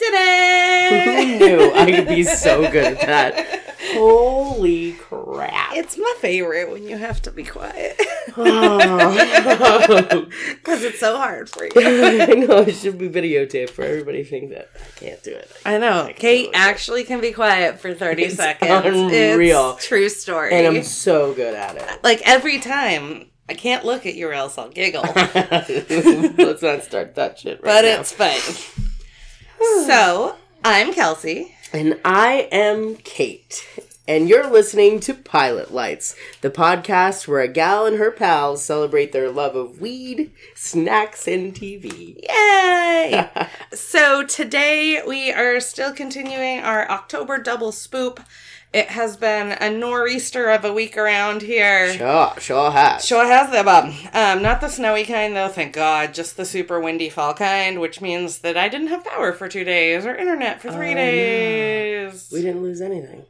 Who knew I could be so good at that? Holy crap. It's my favorite when you have to be quiet. Oh. Because it's so hard for you. I know it should be videotaped for everybody to think that I can't do it. I know. can Kate totally- actually can be quiet for 30 It's seconds. unreal. It's true story. And I'm so good at it. like every time, I can't look at you or else I'll giggle. Let's not start that shit right but now. it's fun. Hmm. so, I'm Kelsey. And I am Kate. And you're listening to Pilot Lights, the podcast where a gal and her pals celebrate their love of weed, snacks, and TV. Yay! so, today we are still continuing our October double spoop. It has been a nor'easter of a week around here. Sure, sure has. Sure has that, Bob. Um, not the snowy kind, though, thank God. Just the super windy fall kind, which means that I didn't have power for two days or internet for three Oh, no. days. We didn't lose anything.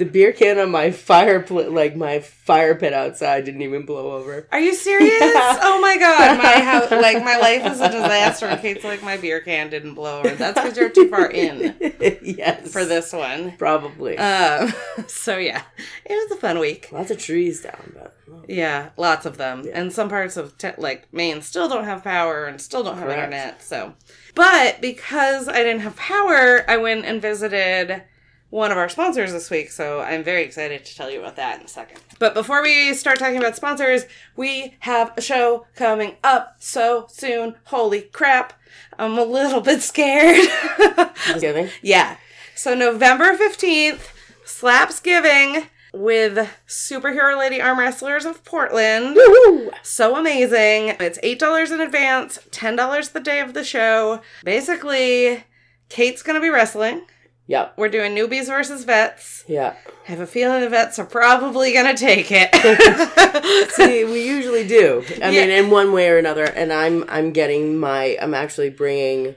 The beer can on my fire pit, like my fire pit outside, didn't even blow over. Are you serious? Yeah. Oh my god, my house, like my life is a disaster. And Kate's like my beer can didn't blow over. That's because you're too far in yes, for this one. probably. Um, so yeah, it was a fun week. Lots of trees down, but oh, Yeah, lots of them, and some parts of te- like Maine still don't have power and still don't have Correct. internet. So, but because I didn't have power, I went and visited one of our sponsors this week. So I'm very excited to tell you about that in a second. But before we start talking about sponsors, we have a show coming up so soon. Holy crap! I'm a little bit scared. Thanksgiving. Yeah. So November 15th, Slapsgiving with Superhero Lady Arm Wrestlers of Portland. Woo! So amazing. It's $8 in advance, $10 the day of the show. Basically, Kate's going to be wrestling. Yep. We're doing newbies versus vets. Yeah. I have a feeling the vets are probably going to take it. See, we usually do. I Yeah. mean, in one way or another. And I'm I'm getting my I'm actually bringing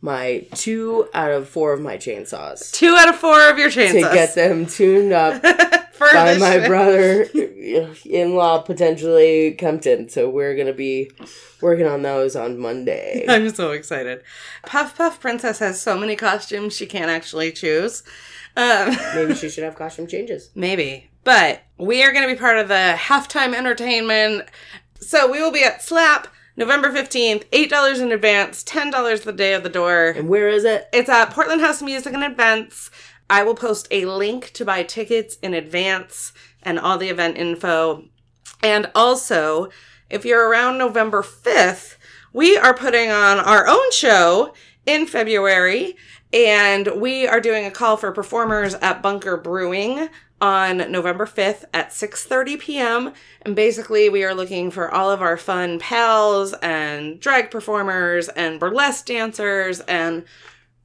my two out of four of my chainsaws Two out of four of your chainsaws. to get them tuned up by my brother in law potentially Compton. So we're gonna be working on those on Monday. I'm so excited. Puff Puff Princess has so many costumes she can't actually choose. Um, Maybe she should have costume changes. maybe. But we are going to be part of the halftime entertainment. So we will be at Slap November 15th, $8 in advance, $10 the day of the door. And where is it? It's at Portland House Music and Events. I will post a link to buy tickets in advance and all the event info. And also, if you're around November 5th, we are putting on our own show in February and we are doing a call for performers at Bunker Brewing on November 5th at 6:30 p.m. and basically we are looking for all of our fun pals and drag performers and burlesque dancers and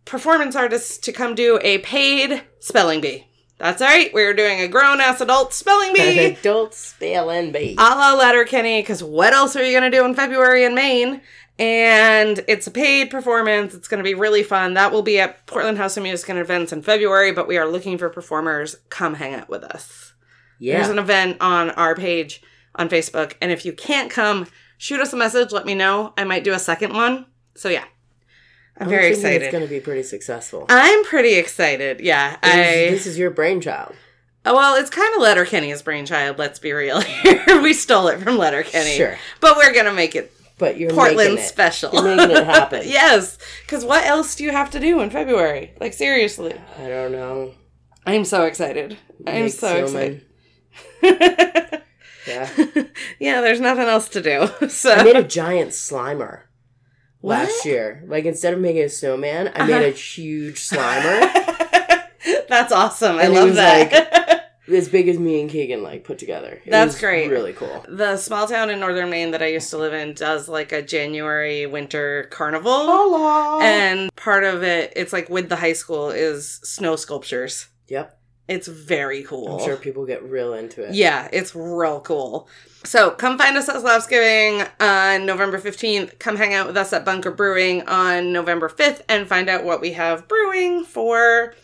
performance artists to come do a paid spelling bee. That's right, we're doing a grown ass adult spelling bee Adult spelling bee. a la Letterkenny, because what else are you going to do in February in Maine? And it's a paid performance. It's going to be really fun. That will be at Portland House of Music and Events in February, but we are looking for performers. Come hang out with us. Yeah. There's an event on our page on Facebook. And if you can't come, shoot us a message. Let me know. I might do a second one. So, yeah. I'm very excited. It's going to be pretty successful. I'm pretty excited. Yeah. This- I. this is your brainchild. Oh, well, it's kind of Letterkenny's brainchild, let's be real here. we stole it from Letterkenny. Sure. But we're going to make it But you're Portland making it. special. You're making it happen. yes. Because what else do you have to do in February? Like, seriously. I don't know. I'm so excited. I'm so excited. Yeah. yeah, there's nothing else to do. So, I made a giant slimer. Last year. Like instead of making a snowman, I made a uh-huh. huge Slimer That's awesome. I And it love was that. as big as me and Keegan like put together. It That's great. Really cool. the small town in northern Maine that I used to live in does like a January winter carnival. Hello. And part of it, it's like with the high school, is snow sculptures. yep. It's very cool. I'm sure people get real into it. Yeah, it's real cool. So come find us at Slapsgiving on November 15th. Come hang out with us at Bunker Brewing on November 5th and find out what we have brewing for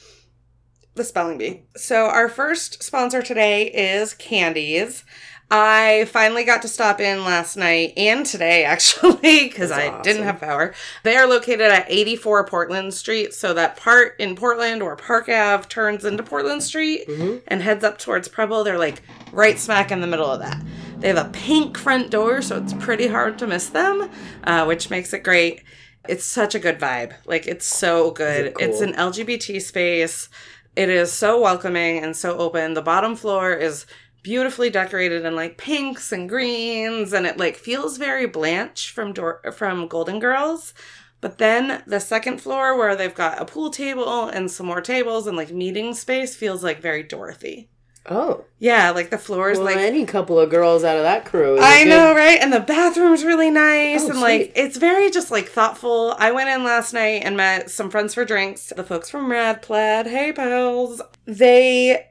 the spelling bee. So our first sponsor today is Candies. I finally got to stop in last night and today actually because I awesome. didn't have power. They are located at 84 Portland Street, so that part in Portland or Park Ave turns into Portland Street Mhm. and heads up towards Preble. They're like right smack in the middle of that. They have a pink front door, so it's pretty hard to miss them, uh, which makes it great. It's such a good vibe. Like it's so good. it cool? It's an LGBT space. It is so welcoming and so open. The bottom floor is beautifully decorated in like pinks and greens and it like feels very Blanche from Dor- from Golden Girls. But then the second floor where they've got a pool table and some more tables and like meeting space feels like very Dorothy. Oh. Yeah, like the floor is Well, like any couple of girls out of that crew. I good- know, right? And the bathroom's really nice. Oh, and like, it's very just like thoughtful. I went in last night and met some friends for drinks. The folks from Rad Plaid. Hey, pals. They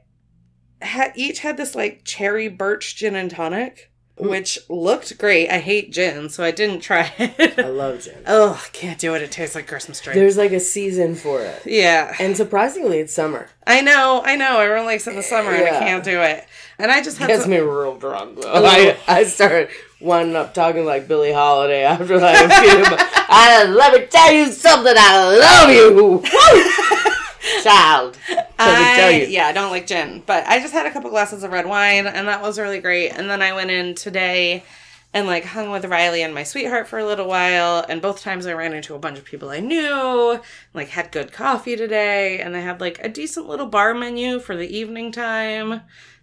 had each had this like cherry birch gin and tonic, Ooh. which looked great. I hate gin, so I didn't try it. I love gin. oh, I can't do it. It tastes like Christmas tree. There's like a season for it. yeah. And surprisingly, it's summer. I know, I know. Everyone likes it in the summer and I can't do it. And I just had Gets some, me real drunk though. I, I started winding up talking like Billie Holiday after like a few. I let me tell you something. I love you, Woo! Child. Let me tell I, you. yeah, I don't like gin, but I just had a couple glasses of red wine, and that was really great. And then I went in today and like hung with Riley and my sweetheart for a little while. And both times I ran into a bunch of people I knew, like had good coffee today, and they had like a decent little bar menu for the evening time.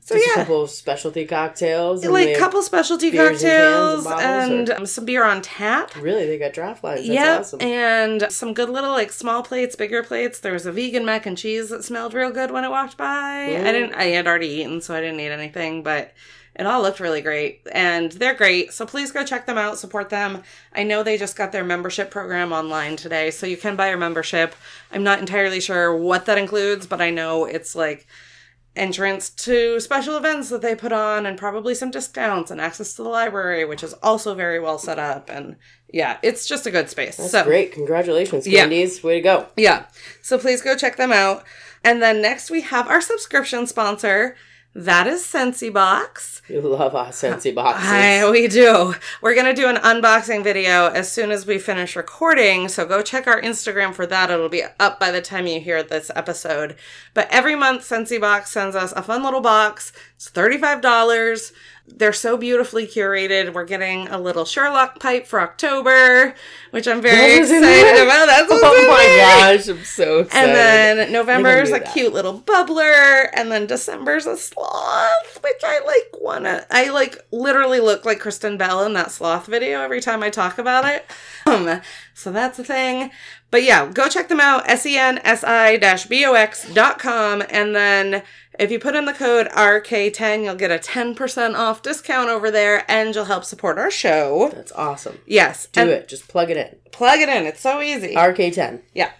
So Just a yeah. couple of specialty cocktails. Like they- couple specialty cocktails and and, bottles, um, some beer on tap. Really, they got draft lines. That's Yep, awesome. and some good little like small plates, bigger plates. There was a vegan mac and cheese that smelled real good when I walked by. Mm. I didn't. I had already eaten, so I didn't eat anything, but it all looked really great, and they're great. So please go check them out, support them. I know they just got their membership program online today, so you can buy your membership. I'm not entirely sure what that includes, but I know it's like entrance to special events that they put on and probably some discounts and access to the library which is also very well set up and yeah it's just a good space That's so great. Congratulations, Yeah. Candies. Way to go. yeah so please go check them out and then next we have our subscription sponsor that is Sensi Box. You love our Sensi boxes. I, we do. We're going to do an unboxing video as soon as we finish recording. So go check our Instagram for that. It'll be up by the time you hear this episode. But every month, Sensi Box sends us a fun little box. It's $35. They're so beautifully curated. We're getting a little Sherlock pipe for October, which I'm very That was in excited about. That's oh my there. gosh, I'm so excited. And then November is a that. cute little bubbler, and then December's a sloth, which I like wanna I like literally look like Kristen Bell in that sloth video every time I talk about it. Um, so that's a thing. But yeah, go check them out, sensi-box.com, and then if you put in the code RK10, you'll get a 10% off discount over there, and you'll help support our show. That's awesome. Yes. Do it. Just plug it in. Plug it in. It's so easy. RK10. Yeah.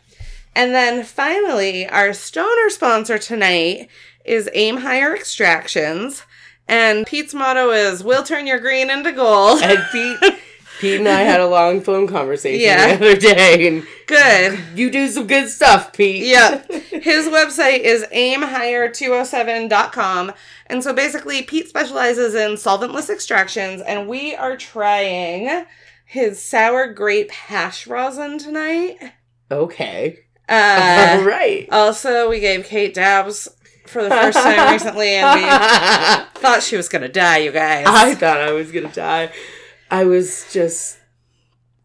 And then finally, our stoner sponsor tonight is Aim Higher Extractions. And Pete's motto is We'll turn your green into gold. And Pete, Pete and I had a long phone conversation Yeah. the other day, and Good. you do some good stuff, Pete. Yeah. His website is aimhigher207.com. And so basically, Pete specializes in solventless extractions, and we are trying his sour grape hash rosin tonight. okay. Uh, All right. also, we gave Kate dabs for the first time recently, and we thought she was gonna die, you guys. I thought I was gonna die. I was just,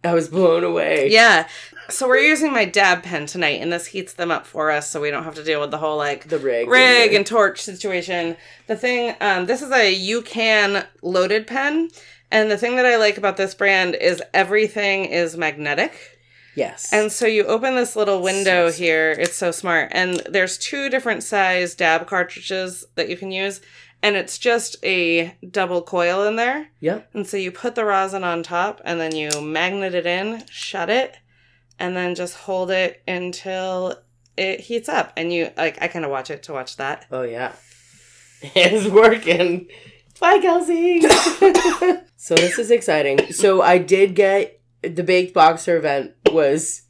I was blown away. yeah. So we're using my dab pen tonight, and this heats them up for us, so we don't have to deal with the whole like The rig. rig and torch situation. The thing, um, this is a you can loaded pen, and the thing that I like about this brand is everything is magnetic. yes. And so you open this little window So here. It's so smart. And there's two different size dab cartridges that you can use. And it's just a double coil in there. yep. And so you put the rosin on top and then you magnet it in, shut it, and then just hold it until it heats up. And you, like, I kind of watch it to watch that. Oh yeah. It's working. Bye, Kelsey. so this is exciting. So I did get the baked boxer event was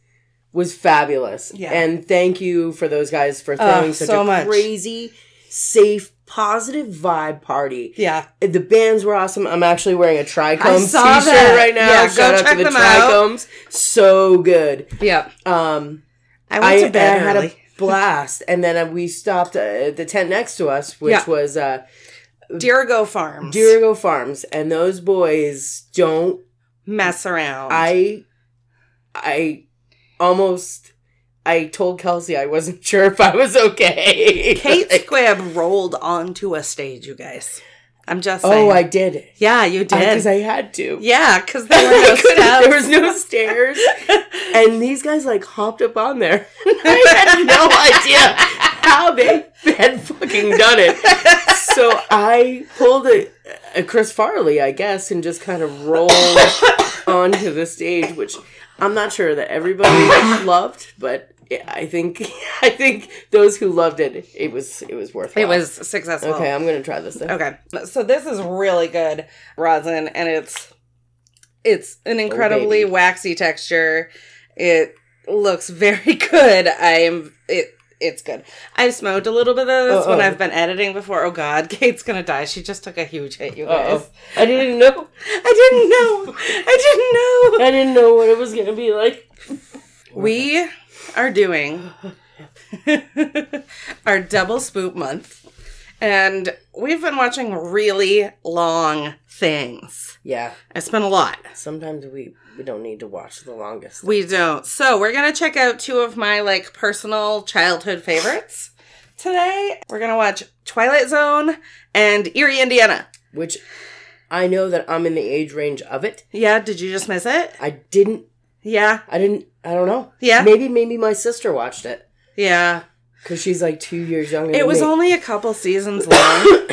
was fabulous. Yeah. And thank you for those guys for Oh, throwing such so a much. crazy, safe, positive vibe party. Yeah. The bands were awesome. I'm actually wearing a Tricombs t-shirt that. right now. Yeah, go Shout out check to the them out. Tricombs. So good. Yeah. Um I went I, to bed I had early. a blast, and then uh, we stopped uh, at the tent next to us, which Yeah. was uh, Dirigo Farms. Dirigo Farms, and those boys don't. Mess around. I, I almost. I told Kelsey I wasn't sure if I was okay. Kate Squibb rolled onto a stage, you guys. I'm just oh, saying. oh, I did Yeah, you did. because I, had to. yeah, because there were no steps. there was no stairs, and these guys like hopped up on there. I had no idea how they had fucking done it. So I pulled a, a Chris Farley, I guess, and just kind of rolled onto the stage, which I'm not sure that everybody loved, but I think I think those who loved it, it was it was worthwhile. It was successful. okay. I'm gonna try this. Then. Okay. So this is really good rosin and it's it's an oh, incredibly baby. waxy texture. It looks very good. I am it it's good. I've smoked a little bit of this when Uh-oh. I've been editing before. Oh god, Kate's gonna die. She just took a huge hit, you Uh-oh. guys. I didn't know. I didn't know. I didn't know. I didn't know what it was gonna be like. We are doing our double spoop month. And we've been watching really long things. Yeah. It's been a lot. Sometimes we we don't need to watch the longest. We don't. So we're gonna check out two of my like personal childhood favorites today. We're gonna watch Twilight Zone and Erie, Indiana. Which I know that I'm in the age range of it. Yeah, did you just miss it? I didn't Yeah, I didn't I don't know. Yeah. Maybe maybe my sister watched it. yeah. Because she's like two years younger It than was me. only a couple seasons long.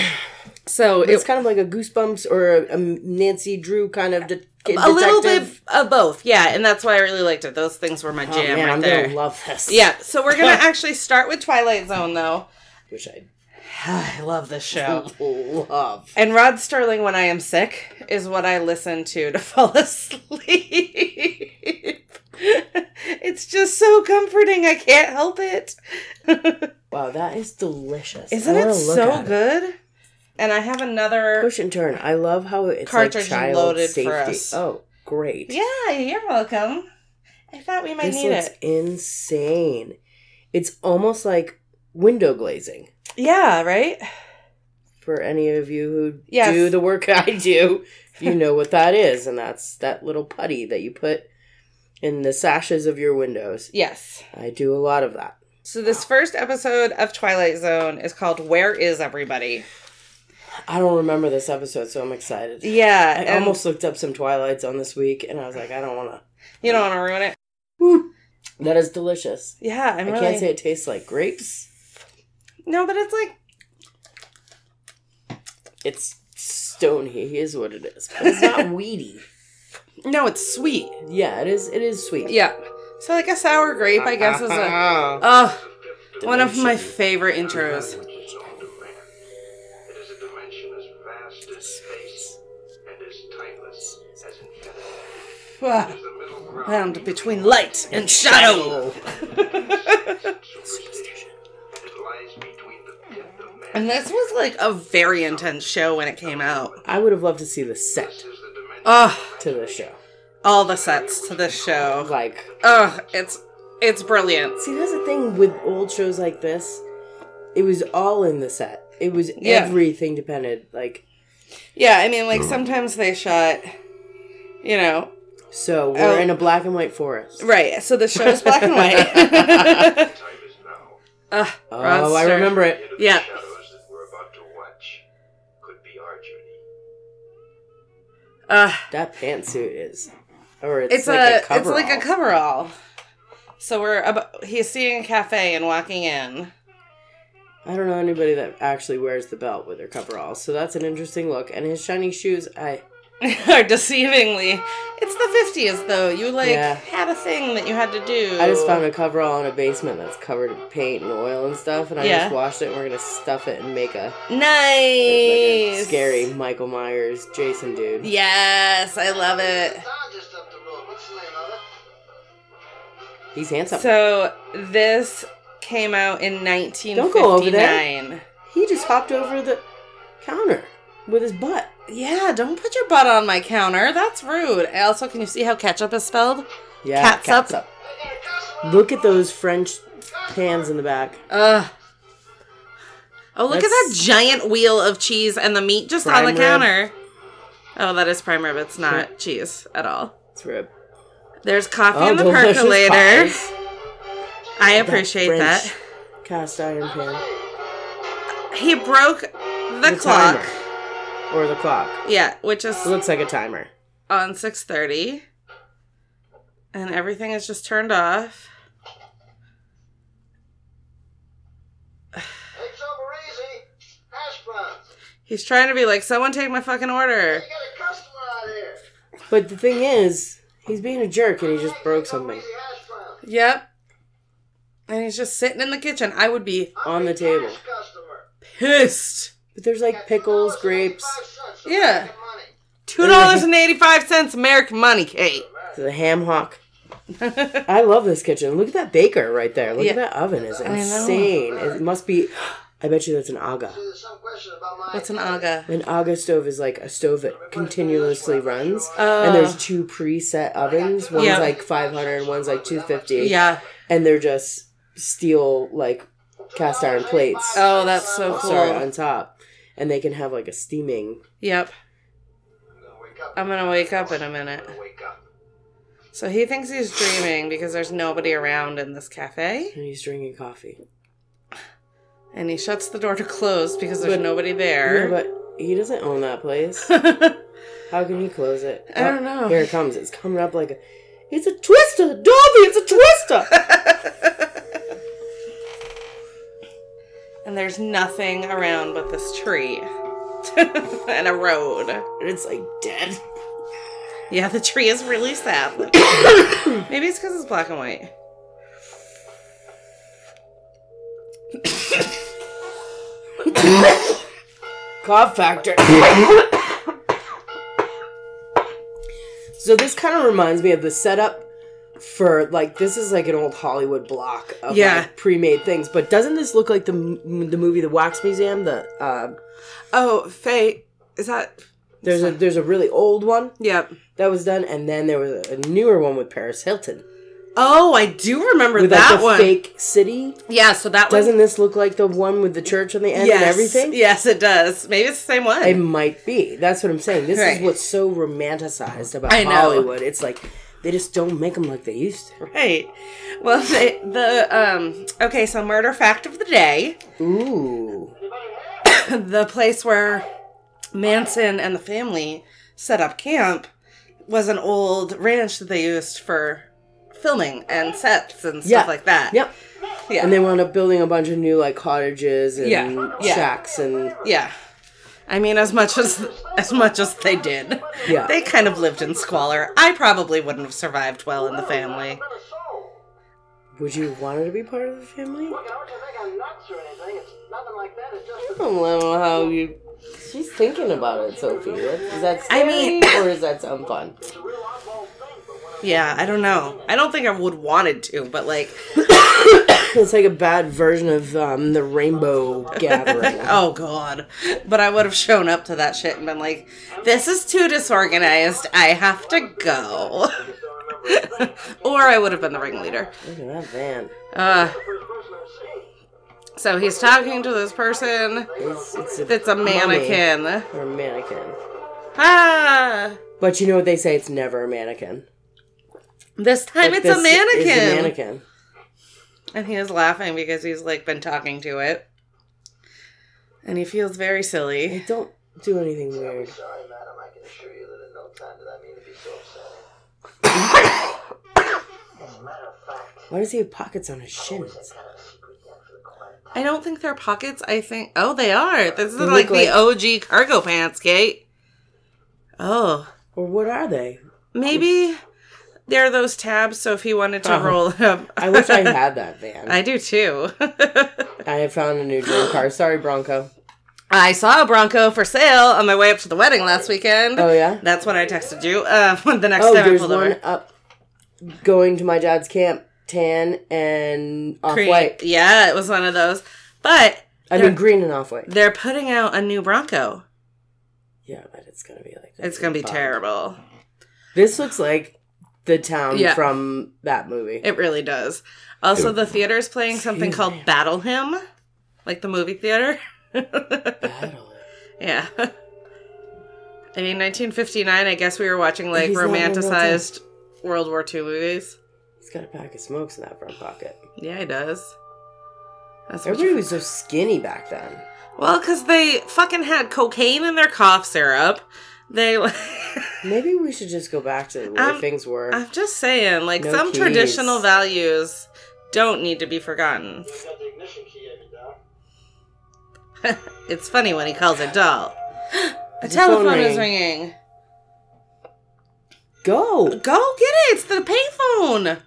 so It's it, kind of like a Goosebumps or a, a Nancy Drew kind of de- a little bit detective. of both, yeah, and that's why I really liked it. Those things were my Oh, jam man, right I'm there. gonna love this. yeah, so we're gonna actually start with Twilight Zone, though. Which I I love this show. love. And Rod Serling, when I am sick, is what I listen to to fall asleep. it's just so comforting. I can't help it. Wow, that is delicious. Isn't it so at it. good? And I have another. Push and turn. I love how it's Cartridge like child loaded for us. Oh, great. Yeah, you're welcome. I thought we might this need it. insane. It's almost like window glazing. Yeah, right? For any of you who Yes. do the work I do, you know what that is, and that's that little putty that you put in the sashes of your windows. Yes. I do a lot of that. So this first episode of Twilight Zone is called Where Is Everybody? I don't remember this episode, so I'm excited. Yeah. I almost looked up some Twilight Zone this week, and I was like, I don't want to. You don't want to ruin it? to. That is delicious. Yeah, I'm I really... can't say it tastes like grapes. No, but it's like... It's stony, is what it is, but it's not weedy. No, it's sweet. Yeah, it is. It is sweet. Yeah. So like a sour grape, I guess, is a... Ah. Oh, one of my favorite intros. It is a dimension as vast And this was like a very intense show when it came out. I would have loved to see the set This is the dimension Oh, to the show. all the sets to this show. Like, Oh, it's it's brilliant. see, that's the thing with old shows like this. It was all in the set. It was Yeah. everything depended. Like, Yeah, I mean, like sometimes they shot, you know, So we're Oh. in a black and white forest. Right. So the show is black and white. Time is now. Ugh, Oh, I remember it. Yeah. shadows that we're about to watch could be our journey. Ugh. That pantsuit is, or it's, it's, like a, a, it's coverall. like a coverall. So we're about, he's seeing a cafe and walking in. I don't know anybody that actually wears the belt with their coveralls, so that's an interesting look. And his shiny shoes, I Are deceivingly. It's the 50s though. You like Yeah. had a thing that you had to do. I just found a coverall in a basement that's covered in paint and oil and stuff, and I Yeah. just washed it. and We're gonna stuff it and make a, like a nice. scary Michael Myers Jason dude. Yes, I love it. Just up the road. What's the name of it? He's handsome. So this came out in 1959. Don't go over there. he just hopped over the counter with his butt. Yeah, don't put your butt on my counter. That's rude. Also, can you see how ketchup is spelled? Yeah, Catsup. Look at those French pans in the back. Ugh. Oh, look at that giant wheel of cheese and the meat just on the rib. counter. Oh, that is prime rib. It's not cheese at all. It's rib. There's coffee Oh, in the percolator. pies. I appreciate French that. Cast iron pan. He broke the, The clock. timer. Or the clock. Yeah, which is It looks like a timer. on 6:30. And everything is just turned off. Eggs over easy. Hash browns. He's trying to be like, someone take my fucking order. You got a customer out here. But the thing is, he's being a jerk and he just broke something easy hash browns. Yep. And he's just sitting in the kitchen. I would be on the table. Customer. pissed. But there's like pickles, grapes, $2.85, Yeah. Two dollars and eighty five cents American money, Kate. the ham hock. I love this kitchen. Look at that baker right there. Look Yeah. at that oven. It's insane. It must be. I bet you that's an aga. There's some question about my What's an aga? An aga stove is like a stove that continuously runs, Oh. and there's two preset ovens. One's Yeah. like 500, one's like 250. Yeah. and they're just steel like cast iron plates. Oh, that's so oh, cool. Sorry, on top, and they can have like a steaming. Yep. I'm gonna wake up. I'm gonna wake up in a minute. Wake up. So he thinks he's dreaming because there's nobody around in this cafe. And he's drinking coffee. And he shuts the door to close because there's But- nobody there. but he doesn't own that place. How can he close it? I don't Oh, know. Here it comes. It's coming up like a. It's a twister, Dobby. It's a twister. and there's nothing around but this tree and a road. and it's like dead. Yeah, the tree is really sad. Maybe it's because it's black and white. Cough factor. so this kind of reminds me of the setup for like this is like an old Hollywood block of Yeah. like pre-made things. But doesn't this look like the m- the movie The Wax Museum? The uh, Oh, Faye, is that? there's a there's a really old one Yep. that was done, and then there was a newer one with Paris Hilton Oh, I do remember with that like the one. fake city. Yeah, so that Doesn't one. this look like the one with the church on the end yes, and everything? Yes, it does. Maybe it's the same one. It might be. That's what I'm saying. This Right. is what's so romanticized about. Hollywood. It's like they just don't make them like they used to. right. Well, they, the um. Okay, so murder fact of the day: Ooh. the place where Manson and the family set up camp was an old ranch that they used for filming and sets and stuff Yeah. like that. Yep. Yeah. And they wound up building a bunch of new like cottages and Yeah, shacks and Yeah. I mean, as much as as much as they did, Yeah. they kind of lived in squalor. I probably wouldn't have survived well in the family. Would you want her to be part of the family? Look, I don't think I'm nuts or anything. It's nothing like that. It's just I know how you. She's thinking about it, Sophie. Is that I scary mean- or is that some fun? a real oddball thing, but when Yeah, I don't know. I don't think I would wanted to, but like, It's like a bad version of um, the Rainbow Gathering. oh god. But I would have shown up to that shit and been like, "This is too disorganized. I have to go." or I would have been the ringleader. Look at that van. Uh, the first person I've seen. so he's talking to this person It's, it's a, that's a mannequin. or a mannequin. Ah. But you know what they say? It's never a mannequin. This time But it's a this is mannequin. mannequin. And he is laughing because he's like been talking to it. And he feels very silly. They don't do anything weird. Sorry, madam. I can assure you that in no time did I mean to be so upsetting. As a matter of fact, Why does he have pockets on his I shins? kind of a secret den for the quiet I don't think they're pockets. I think oh they are. This is They like the OG cargo pants, Kate. Oh. Or what are they? Maybe they're those tabs, so if he wanted to Oh. roll up. I wish I had that van. I do too. I have found a new dream car. Sorry, Bronco. I saw a Bronco for sale on my way up to the wedding last weekend. Oh yeah. That's when I texted you. Uh, the next Oh, time I there's pulled one over. up going to my dad's camp, tan and off white. Yeah, it was one of those. But I mean green and off white. they're putting out a new Bronco. Yeah, but it's gonna be like that. It's gonna be Fun. terrible. This looks like the town Yeah. from that movie. It really does. Also, the theater is playing something Excuse called. Battle Hymn, like the movie theater. Battle. yeah. I mean, 1959. I guess we were watching like He's not in real romanticized World War II movies. He's got a pack of smokes in that front pocket. Yeah, he does. That's what Everybody was so skinny back then. well, because they fucking had cocaine in their cough syrup. They. Maybe we should just go back to the way Um, things were. I'm just saying, like No some keys. traditional values don't need to be forgotten. You got the ignition key, have you, Doc? It's funny when he calls it doll. A The telephone phone is ringing. ringing. Go. Go get it. It's the payphone.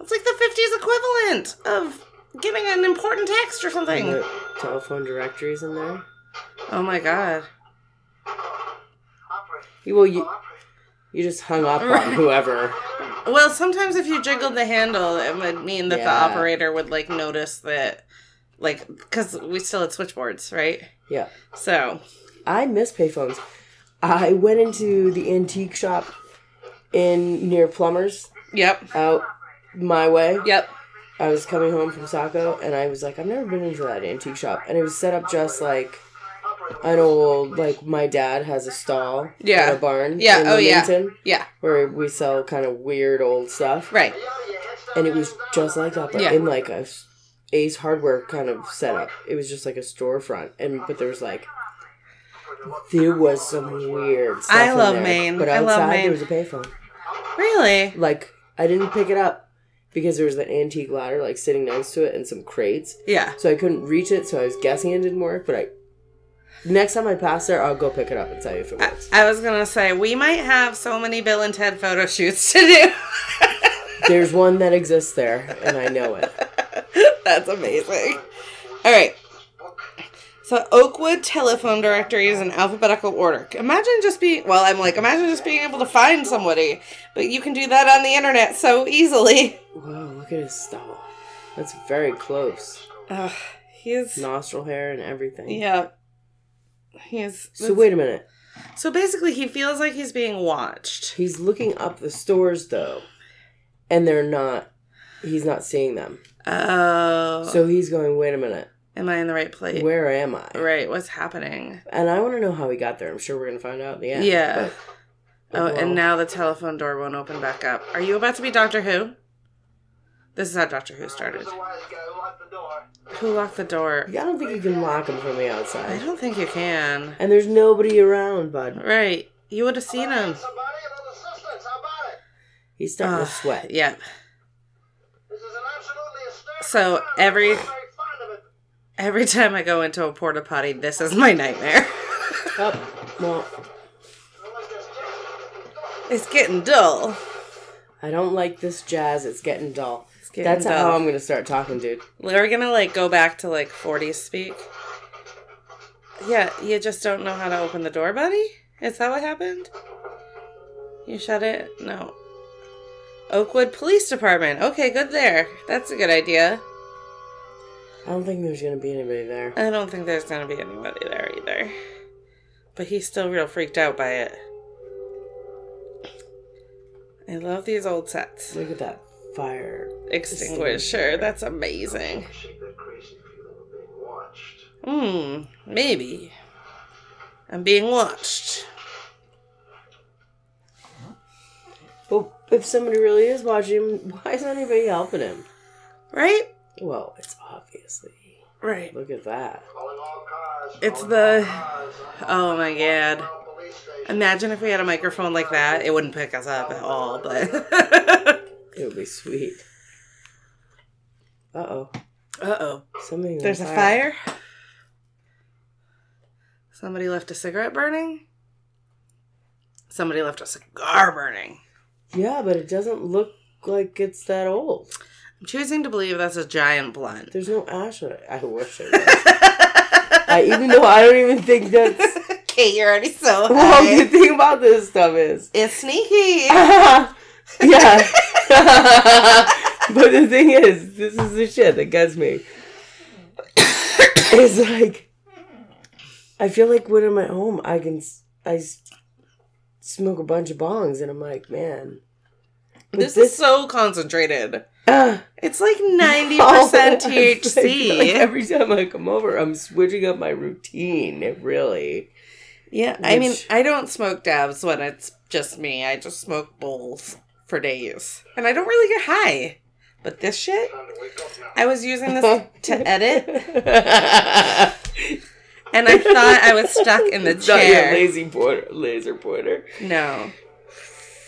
It's like the 50s equivalent of getting an important text or something. The telephone directories in there. Oh my god. Well, you you just hung up on whoever. Well, sometimes if you jiggled the handle, it would mean that the operator would like notice that, like, because we still had switchboards, right? Yeah. So, I miss payphones. I went into the antique shop in near Plumbers yep, out my way. yep. I was coming home from Saco and I was like, I've never been into that antique shop. And it was set up just like an old, like my dad has a stall Yeah. in a barn. Yeah, in oh, yeah. Yeah, Where we sell kind of weird old stuff. right. And it was just like that, but Yeah. in like a Ace Hardware kind of setup. It was just like a storefront, and but there was like there was some weird stuff. I love there. Maine. but I outside love Maine. there was a payphone. Really? Like I didn't pick it up because there was an antique ladder like sitting next to it and some crates, Yeah. so I couldn't reach it. So I was guessing it didn't work, but I. Next time I pass there, I'll go pick it up and tell you if it works. I was gonna say we might have so many Bill and Ted photo shoots to do. There's one that exists there, and I know it. That's amazing. All right. So Oakwood telephone directory is in alphabetical order. Imagine just being well, I'm like, imagine just being able to find somebody, but you can do that on the internet so easily. Whoa! Look at his stubble. That's very close. Ugh, he's Nostril hair and everything. yeah. He's So wait a minute. So basically, he feels like he's being watched. He's looking up the stores though, and they're not. He's not seeing them. Oh, So he's going. Wait a minute. am I in the right place? Where am I? Right, what's happening? And I want to know how he got there. I'm sure we're gonna find out in the end. Yeah. but- Oh, well, and now the telephone door won't open back up. Are you about to be Doctor Who? This is how Doctor Who started. There's a wise guy who locked the door. Who locked the door? I don't think you can lock him from the outside. I outside. don't think you can. And there's nobody around, bud. Right. You would have seen him. Somebody, an assistance. How about it? He's starting Ugh, to sweat. Yep. This is an absolutely hysterical So, crime. every- I'm very fond of it. Every time I go into a porta potty, this is my nightmare. Oh, well, I like this jazz. it's getting dull. I don't like this jazz. It's getting dull. Getting That's how I'm gonna start talking, dude. We're gonna like go back to like 40s speak. Yeah, you just don't know how to open the door, buddy? Is that what happened? You shut it? No. Oakwood Police Department. Okay, good there. That's a good idea. I don't think there's gonna be anybody there. I don't think there's gonna be anybody there either. But he's still real freaked out by it. I love these old sets. Look at that fire. Extinguisher. That's amazing. Shake that crazy feeling of being watched. Hmm, maybe. I'm being watched. Oh, if somebody really is watching him, why is anybody helping him? Right? Well, it's obviously. Right. Look at that. Calling all cars. It's the- Oh my god. All police stations. Imagine if we had a microphone like that. It wouldn't pick us up at all, but. It would be sweet. Uh oh. uh oh. Something. There's a fire? Somebody left a cigarette burning? Somebody left a cigar burning. Yeah, but it doesn't look like it's that old. I'm choosing to believe that's a giant blunt. There's no ash on it. I wish it was. I, even though I don't even think that's. Kate, you're already so Well, the thing about this stuff is. It's sneaky. yeah. but the thing is, this is the shit that gets me. it's like, I feel like when I'm at home, I can I smoke a bunch of bongs, and I'm like, man, but This, is so concentrated. ah, It's like 90% THC. like every time I come over, I'm switching up my routine. Really. yeah, I mean, I don't smoke dabs when it's just me. I just smoke bowls for days. And I don't really get high. But this shit, Time to wake up now. I was using this to edit, and I thought I was stuck in the It's not your chair. lazy pointer, laser pointer. No.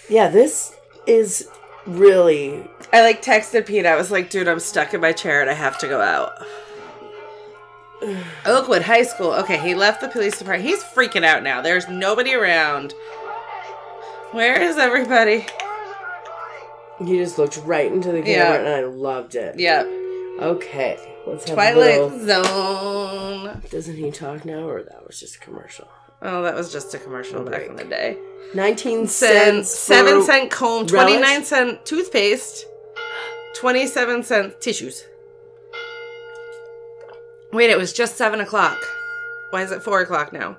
Yeah, this is really I like texted Pete. I was like, dude, I'm stuck in my chair and I have to go out. Oakwood High School. Okay, he left the police department. He's freaking out now. There's nobody around. Where is everybody? He just looked right into the Yeah. camera and I loved it. Yep. Okay. Let's have a Twilight little... Zone. Doesn't he talk now or that was just a commercial? Oh, that was just a commercial back in the day. 19 Cent, cents. seven cent comb, 29 cent toothpaste, 27 cent tissues. Wait, it was just 7 o'clock. Why is it 4 o'clock now?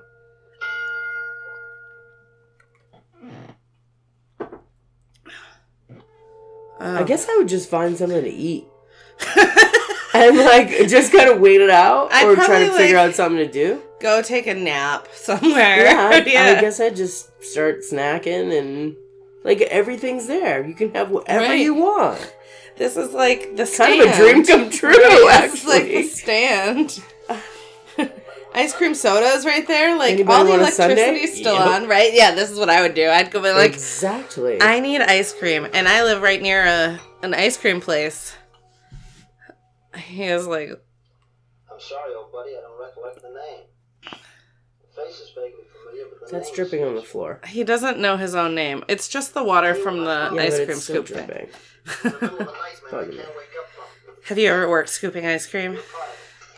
I guess I would just find something to eat. and like just kind of wait it out I'd or try to figure like- out something to do. Go take a nap somewhere. Yeah, I, Yeah. I guess I'd just start snacking and like everything's there. You can have whatever Right. you want. This is like the Kind of a dream come true, This is actually. like the stand. Ice cream sodas right there. Like Anybody all the want a sundae? electricity's still Yep. on, right? Yeah, this is what I would do. I'd go be like, exactly. I need ice cream, and I live right near a an ice cream place. He is like, I'm sorry, old buddy, I don't recollect the name. The face is vaguely familiar, but the That's dripping on the floor. he doesn't know his own name. It's just the water from the Yeah, ice cream scoop thing. dripping. In the middle of the night, man, I Bugging me. can't wake up from. Have you ever worked scooping ice cream?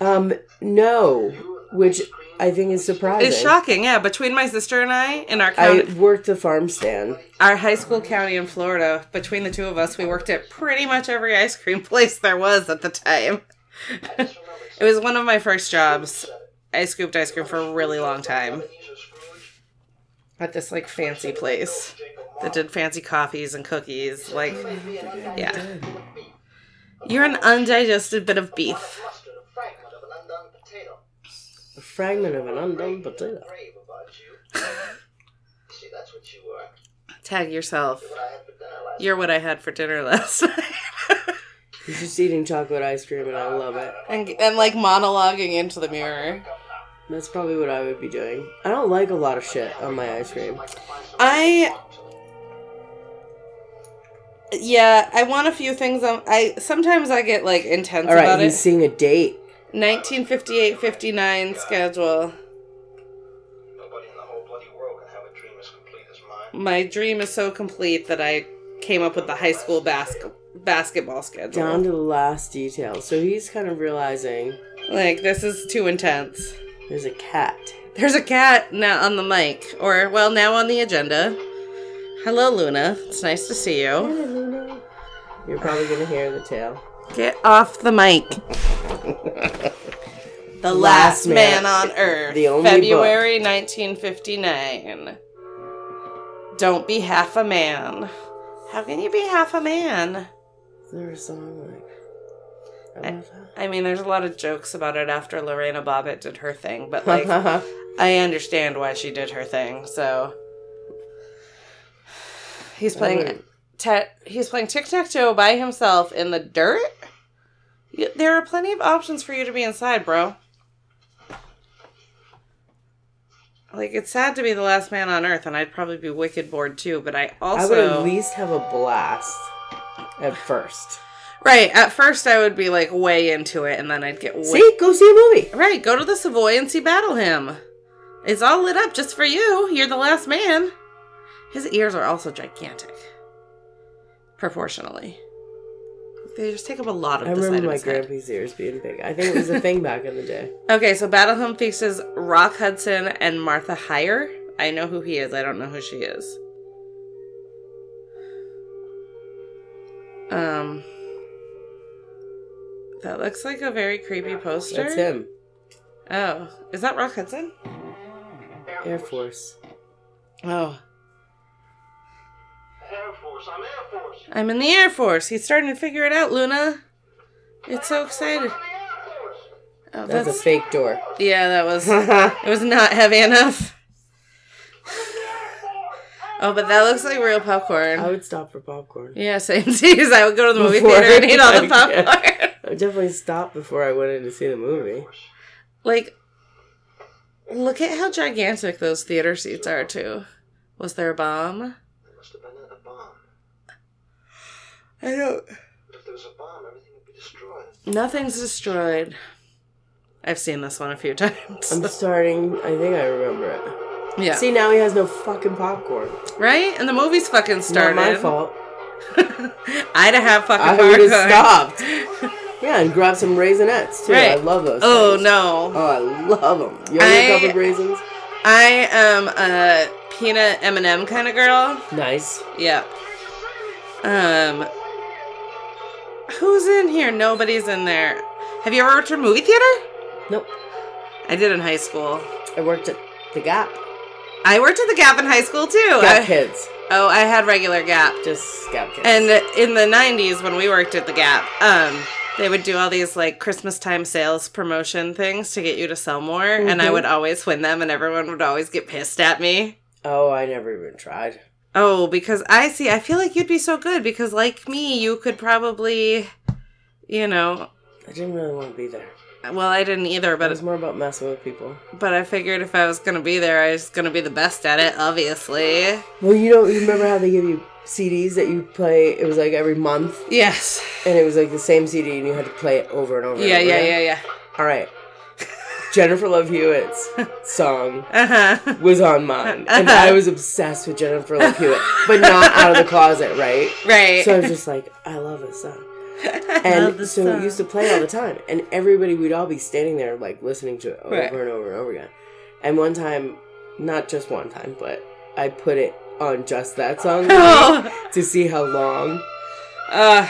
Um, no, which I think is surprising. It's shocking, yeah. Between my sister and I, in our county, I worked the farm stand. our high school county in Florida, between the two of us, we worked at pretty much every ice cream place there was at the time. it was one of my first jobs. I scooped ice cream for a really long time at this like fancy place that did fancy coffees and cookies. Like, yeah. You're an undigested bit of beef. Mustard, a fragment of an undone potato. A fragment of an undone potato. Rave about you. See, that's what you were. Tag yourself. What I had for dinner last You're what I had for dinner last night. He's just eating chocolate ice cream, and I love it. and, and like monologuing into the mirror. That's probably what I would be doing. I don't like a lot of shit on my ice cream. I yeah, I want a few things. On, I sometimes I get like intense All right, about he's it. seeing a date. 1958-59 schedule. Nobody in the whole bloody world can have a dream as complete as mine. My dream is so complete that I came up with the high school bas- basketball schedule. Down to the last detail. So he's kind of realizing Like this is too intense. there's a cat. There's a cat now on the mic, or well, now on the agenda. Hello, Luna. It's nice to see you. You're probably gonna hear the tail. Get off the mic. the Last Man, on Earth. the only February 1959. Don't be half a man. How can you be half a man? Is there a song like about I mean, there's a lot of jokes about it after Lorena Bobbitt did her thing, but like. I understand why she did her thing, so. He's playing. Te- he's playing tic tac toe by himself in the dirt. There are plenty of options for you to be inside, bro. Like it's sad to be the last man on earth, and I'd probably be wicked bored too. But I also I would at least have a blast at first. right at first I would be like way into it, and then I'd get way See, go see a movie. right. Go to the Savoy and see Battle Hymn. It's all lit up just for you. You're the last man. His ears are also gigantic, proportionally. They just take up a lot of I the side remember my his head. grandpa's ears being big. I think it was a thing back in the day. Okay, so Battle Hymn features Rock Hudson and Martha Hyer. I know who he is. I don't know who she is. Um, that looks like a very creepy poster. That's him. Oh, is that Rock Hudson? Air Force. Oh, Air Force, I'm Air Force. I'm in the Air Force. He's starting to figure it out, Luna. It's so excited. I'm the Air Force. Oh, That's, that's a fake door. yeah. That was it. Was not heavy enough. Oh, but that looks like real popcorn. I would stop for popcorn. Yeah, same seas. I would go to the movie Before- theater and eat all the popcorn. I would definitely stop before I went in to see the movie. like, look at how gigantic those theater seats are, too. Was there a bomb? There must have been a bomb. I don't. But if there was a bomb, everything would be destroyed. Nothing's destroyed. I've seen this one a few times. I'm starting. I think I remember it. yeah. See, now he has no fucking popcorn. right? And the movie's fucking started. Not my fault. I'd have fucking I would have stopped. Yeah, and grab some raisinets too. I love those. Oh, things. no. Oh, I love them. You I- only a couple of raisins? I am a peanut M&M kind of girl. Nice. Yep. Um, who's in here? Nobody's in there. Have you ever worked for a movie theater? Nope. I did in high school. I worked at the Gap. I worked at the Gap in high school too. Gap I- Kids. oh, I had regular Gap. Just Gap Kids. And in the 90s when we worked at the Gap, um, they would do all these like Christmas time sales promotion things to get you to sell more, and I Mhm. would always win them, and everyone would always get pissed at me. oh, I never even tried. Oh, because I see, I feel like you'd be so good because, like me, you could probably, you know, I didn't really want to be there. well, I didn't either, but It was more about messing with people. but I figured if I was gonna be there, I was gonna be the best at it, obviously. Well, you know, you remember how they give you CDs that you play? It was like every month, Yes. and it was like the same CD, and you had to play it over and over. Yeah, and over yeah, yeah, yeah. All right. Jennifer Love Hewitt's song Uh huh. was on mine, and Uh-huh. I was obsessed with Jennifer Love Hewitt, but not out of the closet, right? Right. So I was just like, I love this song. And this so song. it used to play all the time, and everybody we'd all be standing there like listening to it over Right. and over and over again. And one time, not just one time, but I put it on just that song Oh. to see how long. Uh,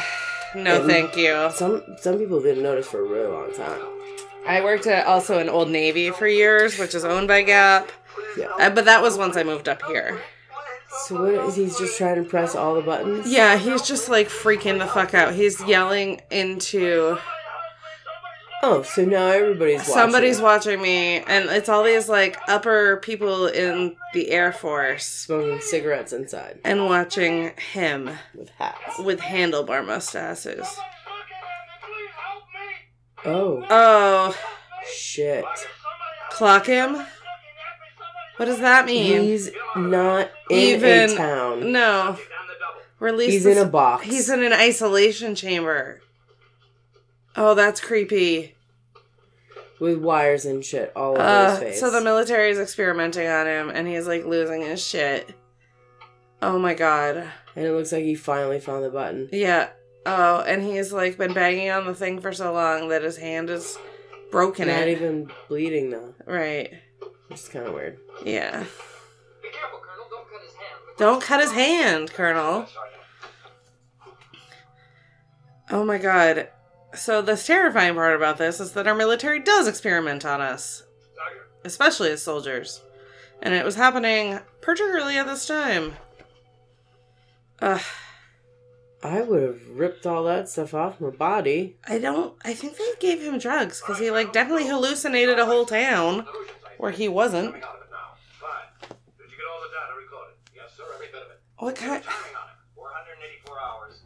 no, And- thank you. Some some people didn't notice for a really long time. I worked at also in Old Navy for years, which is owned by Gap. Yeah. Uh, but that was once I moved up here. So what is he's just trying to press all the buttons? Yeah, he's just like freaking the fuck out. He's yelling into Oh, so now everybody's watching. somebody's watching me, and it's all these like upper people in the Air Force smoking cigarettes inside and watching him with hats. with handlebar mustaches. Oh Oh, shit! clock him? What does that mean? He's not in Even a town. No. Release He's this- in a box. He's in an isolation chamber. Oh, that's creepy. with wires and shit all over Uh, his face. so the military is experimenting on him, and he's like losing his shit. Oh my god. and it looks like he finally found the button. Yeah. Oh, and he's like been banging on the thing for so long that his hand is broken. Not it. even bleeding though, Right. which is kind of weird. Yeah. Careful, Don't cut his hand. Don't cut his hand, Colonel. Oh my god. So the terrifying part about this is that our military does experiment on us, especially as soldiers, and it was happening particularly at this time. Ugh. I would have ripped all that stuff off my body. I don't. I think they gave him drugs because he like definitely hallucinated a whole town where he wasn't. Coming out of it now. Fine. Did you get all the data recorded? Yes, sir, every bit of it. What kind? On it. 484 hours.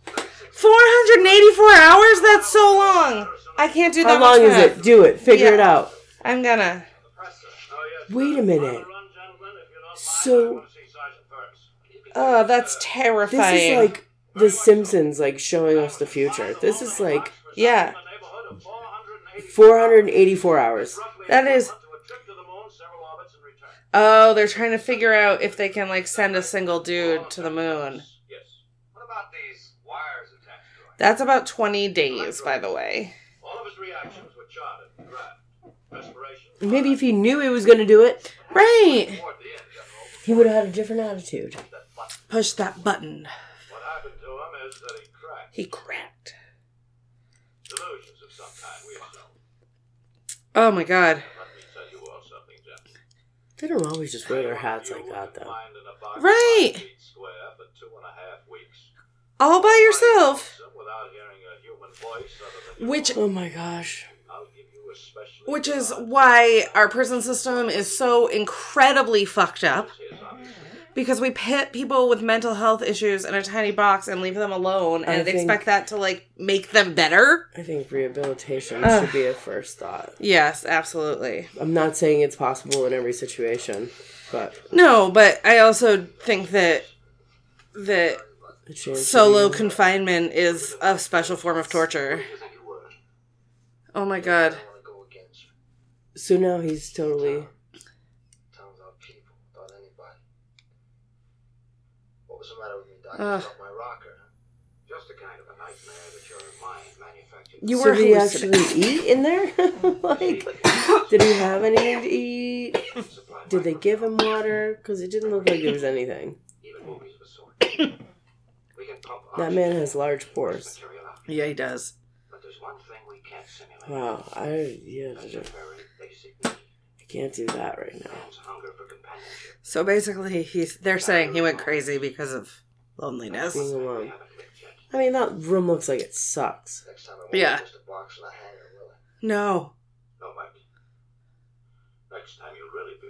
484 hours? That's so long. I can't do that How long much is math. it? Do it. Figure Yeah. it out. I'm gonna. presser. Oh, yes. Wait a minute. Run, gentlemen, if you don't mind. So- I want to see Sergeant Burks. Oh, that's This terrifying. is like The Simpsons, like showing us the future. This is like Yeah. In the neighborhood of 484 484 hours. That is- equivalent to a trip to the moon, several orbits, and return. oh, they're trying to figure out if they can like send a single dude to the moon. Yes. What about these wires attached to it? That's about 20 days, by the way. All of his reactions were charted, graphed. Respiration. Maybe if he knew he was going to do it, Right. Toward the end, General, he would have had a different attitude. Push that button. What happened to him is that he cracked. He cracked. Delusions of some kind, we assume. Oh my god. Let me tell you all something, Jeff. They don't always just wear their hats like that, though. Confined in a box Right. five feet Square for two and a half weeks. All by yourself. Without hearing a human voice Which Oh my gosh. I'll give you a special. which is why our prison system is so incredibly fucked up because we pit people with mental health issues in a tiny box and leave them alone and think- expect that to like make them better. I think rehabilitation should be a first thought. Yes, absolutely. I'm not saying it's possible in every situation, but No, but I also think that that a chance to solo confinement is a special form of torture. You think you were? Oh my god. I want to go against you. So now he's totally. Towns out people, without anybody. What was the matter with me, Doc? Ugh. You my rocker. Just a kind of a nightmare that your mind manufactured. You so were did he actually eat in there? like, did he have anything to eat? Did they give him water? Because it didn't look like there was anything. Even movies of a sort. we can pump That man has large pores. Yeah, he does. but there's one thing we can't simulate. Wow, I yeah, can't do that right now. Man's hunger for companionship. So basically, he's they're saying he went crazy because of loneliness. Being alone. haven't lived yet. I mean, that room looks like it sucks. Next time I won't Yeah. be just a box and a hanger, will it? No. No, Mike. Next time you'll really be.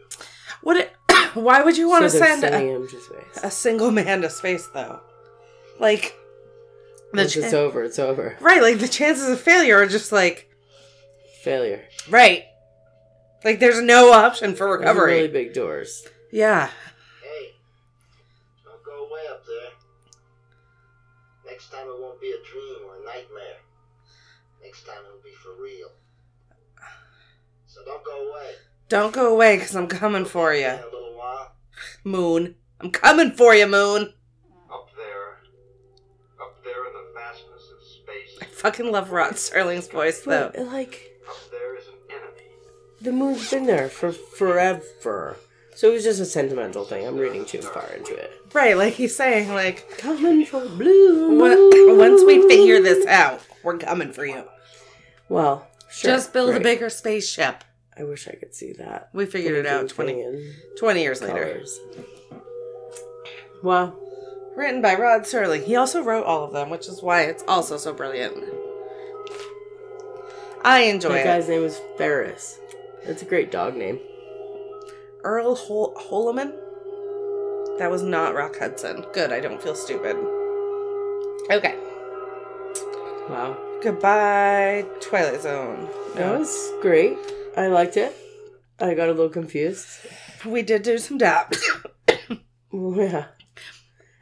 What? It, why would you want to so they're send a, him to space. a single man to space though? Like the Once it's over, it's over. right, like the chances of failure are just like Failure. right. Like there's no option for recovery. really big doors. Yeah. Hey, don't go way up there. Next time it won't be a dream or a nightmare. Next time it'll be for real. So don't go away. Don't go away because I'm coming for you, a little while. Moon. I'm coming for you, Moon. Up there. Up there in the vastness of space. I fucking love Rod Serling's voice though. But like, the moon's been there for forever. So it was just a sentimental thing. I'm reading too far into it. Right, like he's saying, like Coming for blue. "Wha- once we figure this out, we're coming for you. Well, sure. Just build a bigger spaceship. I wish I could see that. We figured it out Painting 20, 20 years later. colors. Wow. Written by Rod Serling. He also wrote all of them, which is why it's also so brilliant. I enjoy That it. guy's name was Ferris. That's a great dog name. Earl Hol- Holoman? That was not Rock Hudson. Good, I don't feel stupid. Okay. Wow. Goodbye, Twilight Zone. That was great. I liked it. I got a little confused. We did do some dabs. Well, yeah.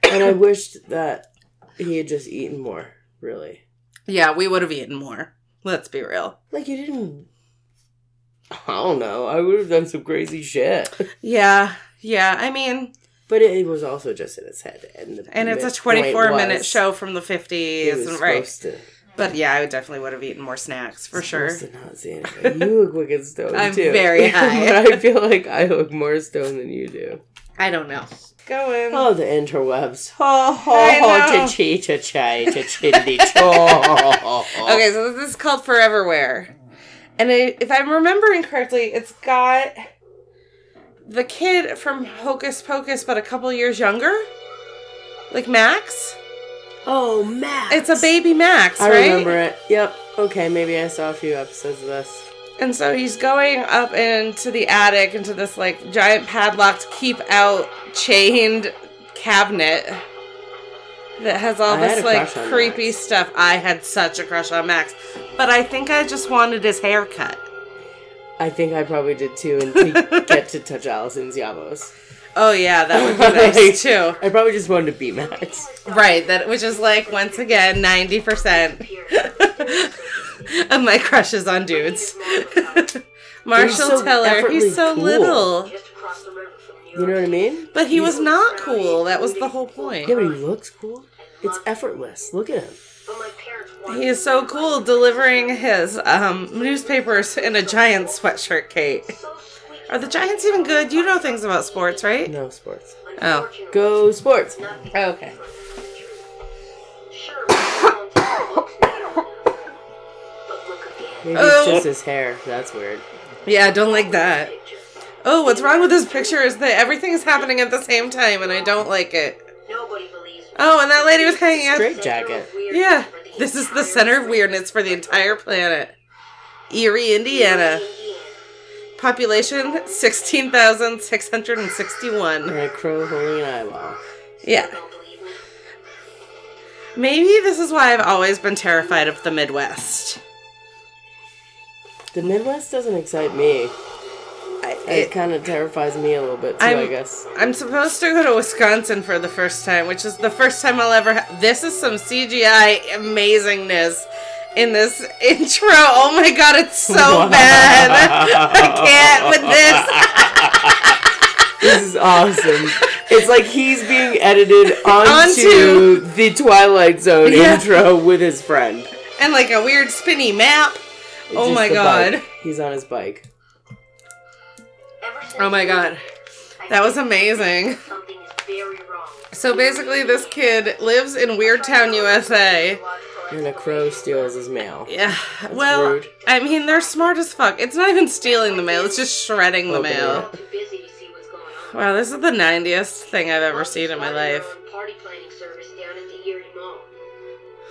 And I wished that he had just eaten more, really. yeah, we would have eaten more. Let's be real. Like, you didn't. I don't know. I would have done some crazy shit. Yeah, yeah. I mean, But it was also just in his head. And, the and it's a 24 minute show from the 50s, right? to- But yeah, I definitely would have eaten more snacks for sure. to not see anything. You look wicked stoned I'm too. very high. but I feel like I look more stoned than you do. I don't know. Going. Oh, the interwebs. Ho ho ho know. cha chi cha chai cha chindi cho. Okay, so this is called Foreverware. And I, if I'm remembering correctly, it's got the kid from Hocus Pocus, but a couple years younger. Like Max? Oh, Max. It's a baby Max, I right? remember it. Yep. Okay, maybe I saw a few episodes of this. And so he's going up into the attic, into this like giant padlocked, keep out, chained cabinet. That has all I this like creepy Max. stuff. I had such a crush on Max, but I think I just wanted his haircut. I think I probably did too, and to get to touch Allison's yabos. Oh yeah, that would be nice too. I probably just wanted to be Max. Right, that which is like once again ninety percent of my crushes on dudes. Marshall so Teller, he's so cool. little, Just across the river from New You know what I mean? but he was not cool. That was the whole point. Yeah, but he looks cool. It's effortless. Look at him. But my parents wanted He is so cool delivering his um, newspapers in a giant sweatshirt, Kate. Are the Giants even good? You know things about sports, right? No sports. Oh. Go sports. Oh, okay. Sure, my mom looks neat enough. But look again. Maybe Oh. it's just his hair. That's weird. Yeah, I don't like that. Picture. Oh, what's wrong with this picture is that everything's happening at the same time and I don't like it. Nobody believes. Oh, and that lady was hanging out. Straight jacket. Yeah, this is the center of weirdness for the entire planet. Eerie, Indiana. Population 16,661. And a crow holding an eyeball. Yeah. Don't believe me. Maybe this is why I've always been terrified of the Midwest. The Midwest doesn't excite me. It it, kind of terrifies me a little bit too, I'm- I guess. I'm supposed to go to Wisconsin for the first time, which is the first time I'll ever. Ha- this is some CGI amazingness in this intro. Oh my god, it's so bad. I can't with this. This is awesome. It's like he's being edited onto, Onto- the Twilight Zone Yeah. intro with his friend. and like a weird spinny map. Oh my god. bike. He's on his bike. Oh my god. That was amazing. Something is very wrong. So basically, this kid lives in Weird Town, USA. And a crow steals his mail. Yeah. well, rude. I mean, they're smart as fuck. It's not even stealing the mail, it's just shredding the mail. it. Too busy to see what's going on. Wow, this is the 90th thing I've ever seen in my life. Party planning service down at the Eerie Mall.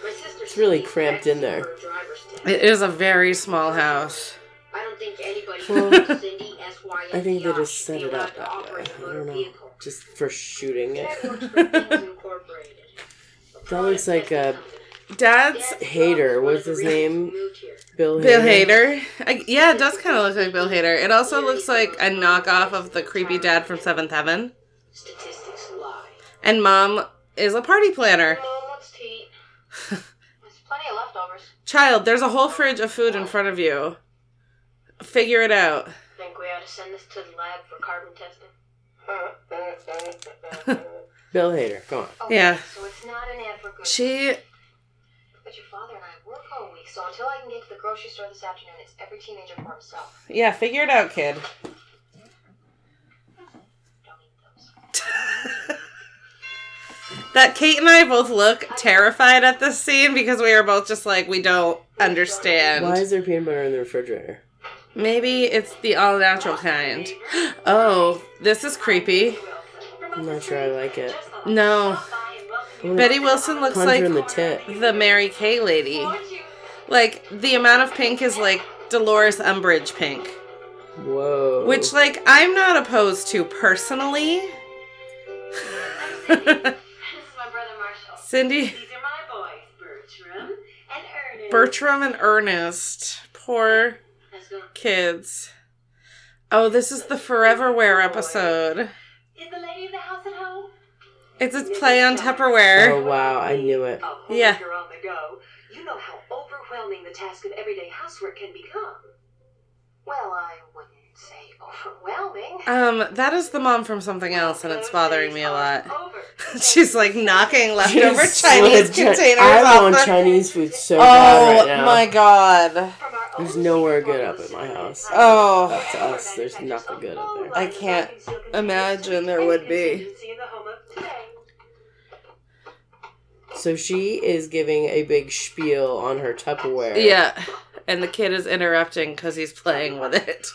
My sister It's really cramped in there. practiced for a driver's test. It is a very small house. I don't think anybody Well, knows Cindy S.Y.N.D.I. I think they just set it up that way. operate a I motor don't know. Just for shooting it. Dad works for Things Incorporated. A That looks like a Dad's. Hater, what's his name? we moved here. Bill Hader. Bill Hader. I, yeah, it does kind of look like Bill Hader. It also looks like a knockoff of the creepy dad from Seventh Heaven. Statistics lie. And mom is a party planner. Mom, what's to eat? There's plenty of leftovers. Child, there's a whole fridge of food in front of you. Figure it out. Think we ought to send this to the lab for carbon testing? Bill Hader. Come on. Okay, Yeah. So it's not an ad for good. She. But your father and I work all week, so until I can get to the grocery store this afternoon, it's every teenager for himself. Yeah, figure it out, kid. Don't eat those. That Kate and I both look terrified at this scene because we are both just like, we don't understand. Why is there peanut butter in the refrigerator? Maybe it's the all natural kind. Oh, this is creepy. I'm not sure I like it. No. Betty Wilson looks like the tit. the Mary Kay lady. Like, the amount of pink is like Dolores Umbridge pink. Whoa. Which, like, I'm not opposed to personally. This is my brother Marshall. Cindy, These are my boys, Bertram and Ernest. Bertram, and Ernest. Poor Let's go. Kids. Oh, this is the Foreverware episode. Is the lady of the house at home? It's a play on Tupperware. Oh wow, I knew it. Oh, Yeah. You're on the go. You know how overwhelming the task of everyday housework can become. Well, I wouldn't say overwhelming. Um, that is the mom from something else, and it's bothering me a lot. Over. She's like knocking leftover Just Chinese slid Chi- containers I off want the- Chinese food so bad Oh right now. my god. There's nowhere good up photos at my house. Oh. That's us, there's nothing good up there. I can't imagine there would be. Contingency in the home of today. So she is giving a big spiel on her Tupperware. Yeah, and the kid is interrupting because he's playing with it.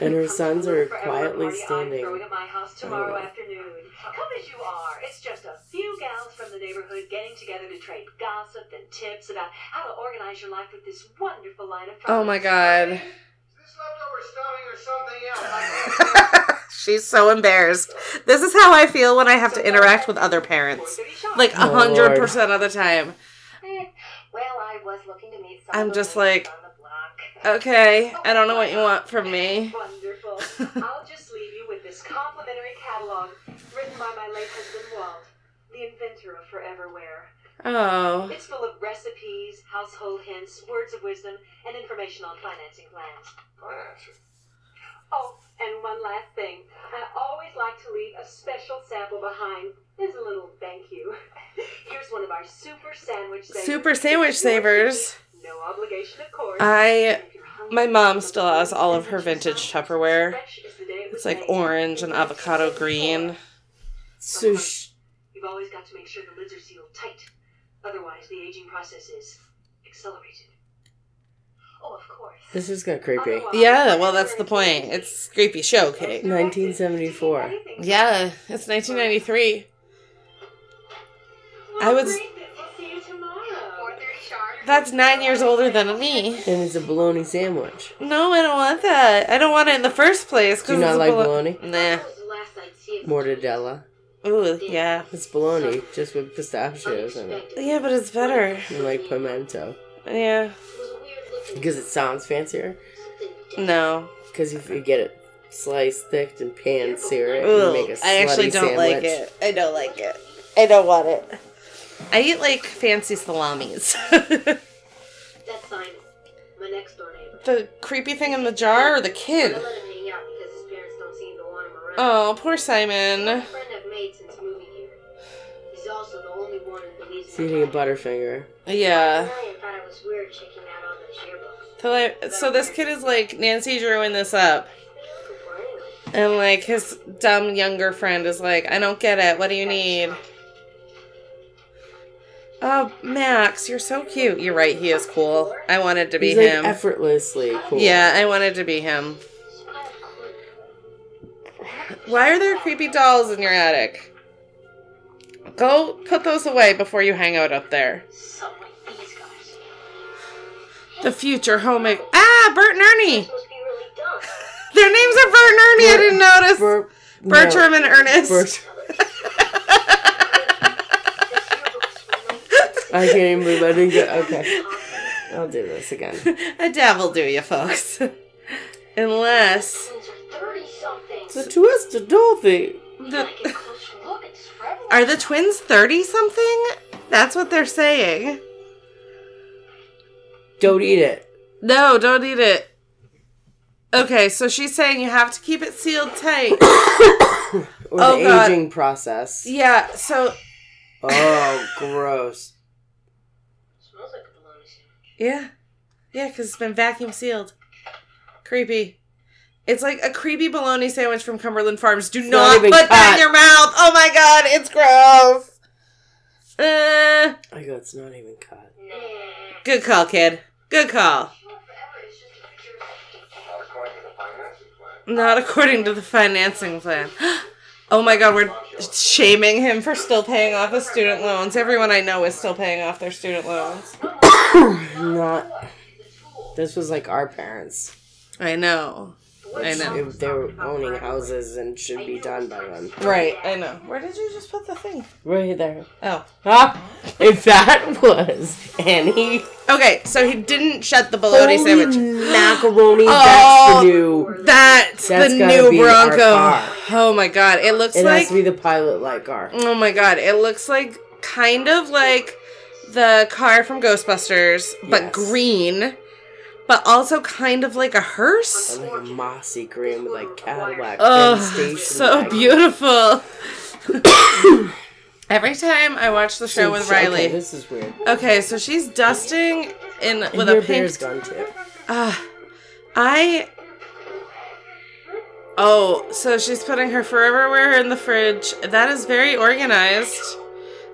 And her sons are quietly party I'm standing. throwing at my house tomorrow Oh, afternoon. Come as you are. It's just a few gals from the neighborhood getting together to trade gossip and tips about how to organize your life with this wonderful line of Oh my god. Is this leftover stuffing or something else? She's so embarrassed. This is how I feel when I have to interact with other parents. Like a Oh, hundred Lord. percent of the time. Eh, well, I was looking to meet I'm just of the ladies like, on the block. Okay, I don't know what you want from me. Wonderful. I'll just leave you with this complimentary catalog written by my late husband Walt, the inventor of Foreverware. Oh. It's full of recipes, household hints, words of wisdom, and information on financing plans. Financing. Oh, and one last thing. I always like to leave a special sample behind as a little thank you. Here's one of our super sandwich savers. Super sandwich savers. No obligation, of course. I If you're hungry, my mom still has all of her vintage Tupperware. fresh as the day it was It's like orange and avocado green. Sush. sh- You've always got to make sure the lids are sealed tight. Otherwise, the aging process is accelerated. Oh, of course. this is kind of creepy. Yeah, well that's the point. It's creepy show, Kate. 1974. Yeah, it's 1993. I was- That's nine years older than me. And it's a bologna sandwich. No, I don't want that. I don't want it in the first place. Do you not it's like bolo- bologna? Nah. That was the last I'd see of Mortadella. Ooh, yeah. It's bologna, just with pistachios in it. Yeah, but it's better. And like pimento. Yeah. It was a weird looking Because it sounds fancier. No. Because if you get it sliced, thick, and pan sear it, and Ooh, make a I actually don't like it. I don't like it. I don't want it. I eat like fancy salamis. That's Simon, my next door neighbor. the creepy thing in the jar or the kid? let him hang out because his parents don't seem to want him around. Oh, poor Simon. friend I've made since moving here. He's also the only one who believes So in eating a Butterfinger. Yeah. Ryan thought it was weird checking out all those yearbooks. So, like, so this kid is like Nancy drawing this up, and like his dumb younger friend is like, "I don't get it. What do you need?" Oh, Max, you're so cute. You're right. He is cool. I wanted to be He's like him. effortlessly cool. Yeah, I wanted to be him. Why are there creepy dolls in your attic? Go put those away before you hang out up there. Some like these guys. The future home. ec- Ah, Bert and Ernie. Supposed to be really dumb. Their names are Bert and Ernie. I didn't notice. Ber- no, Bertram and Ernest. Bert- I can't even believe I didn't get. Okay. I'll do this again. A devil do you, folks. Unless Thirty something. It's a twisted Dorothy. the, Get a closer look. Are the twins thirty something? That's what they're saying. Don't eat it. No, don't eat it. Okay, so she's saying you have to keep it sealed tight. Or Oh, the God. aging process. yeah, so Oh, gross. Smells like a bologna sandwich. Yeah, yeah, because it's been vacuum sealed. Creepy. It's like a creepy bologna sandwich from Cumberland Farms. Do not not, put that in your mouth. Oh my god, it's gross. Uh, I go, it's not even cut. good call, kid. Good call. Forever is just a picture Not according to the financing plan. Not according to the financing plan. Oh my god, we're shaming him for still paying off his student loans. Everyone I know is still paying off their student loans. Not. This was like our parents. I know. I know. If they were owning houses and should be done by them. Right, I know. Where did you just put the thing? Right there. Oh. Ah, if that was Annie. Okay, so he didn't shut the bologna Holy sandwich. macaroni, Oh, that's the new. That's, That's the new Bronco. Oh my god, it looks It like has to be the pilot light car. Oh my god, it looks like kind of like the car from Ghostbusters, but Yes. green, but also kind of like a hearse. And like a mossy green with like Cadillac Oh, so wagon. beautiful. Every time I watch the show with Okay, Riley. this is weird. Okay, so she's dusting in And with a pink. gone too. Ah, I. Oh, so she's putting her forever wear in the fridge. That is very organized.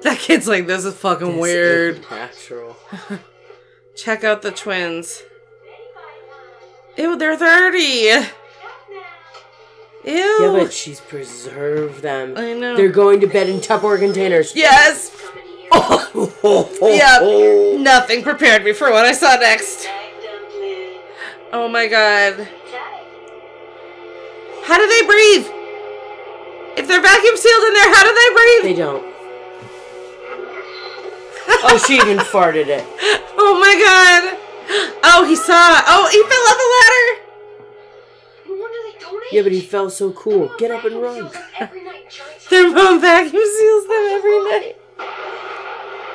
That kid's like, this is fucking This weird. is Natural. Check out the twins. Ew, they're 30. Ew. Yeah, but she's preserved them. I know. They're going to bed in Tupperware containers. yes. Oh, oh, oh, Yep. oh. Nothing prepared me for what I saw next. Oh my god. How do they breathe? If they're vacuum sealed in there, how do they breathe? They don't. Oh, she even farted it. Oh my god. Oh, he saw. Oh, he fell off the ladder. No wonder they donate. Yeah, but he felt so cool. Get up and run. Every night, Johnny Their mom vacuum seals them every night.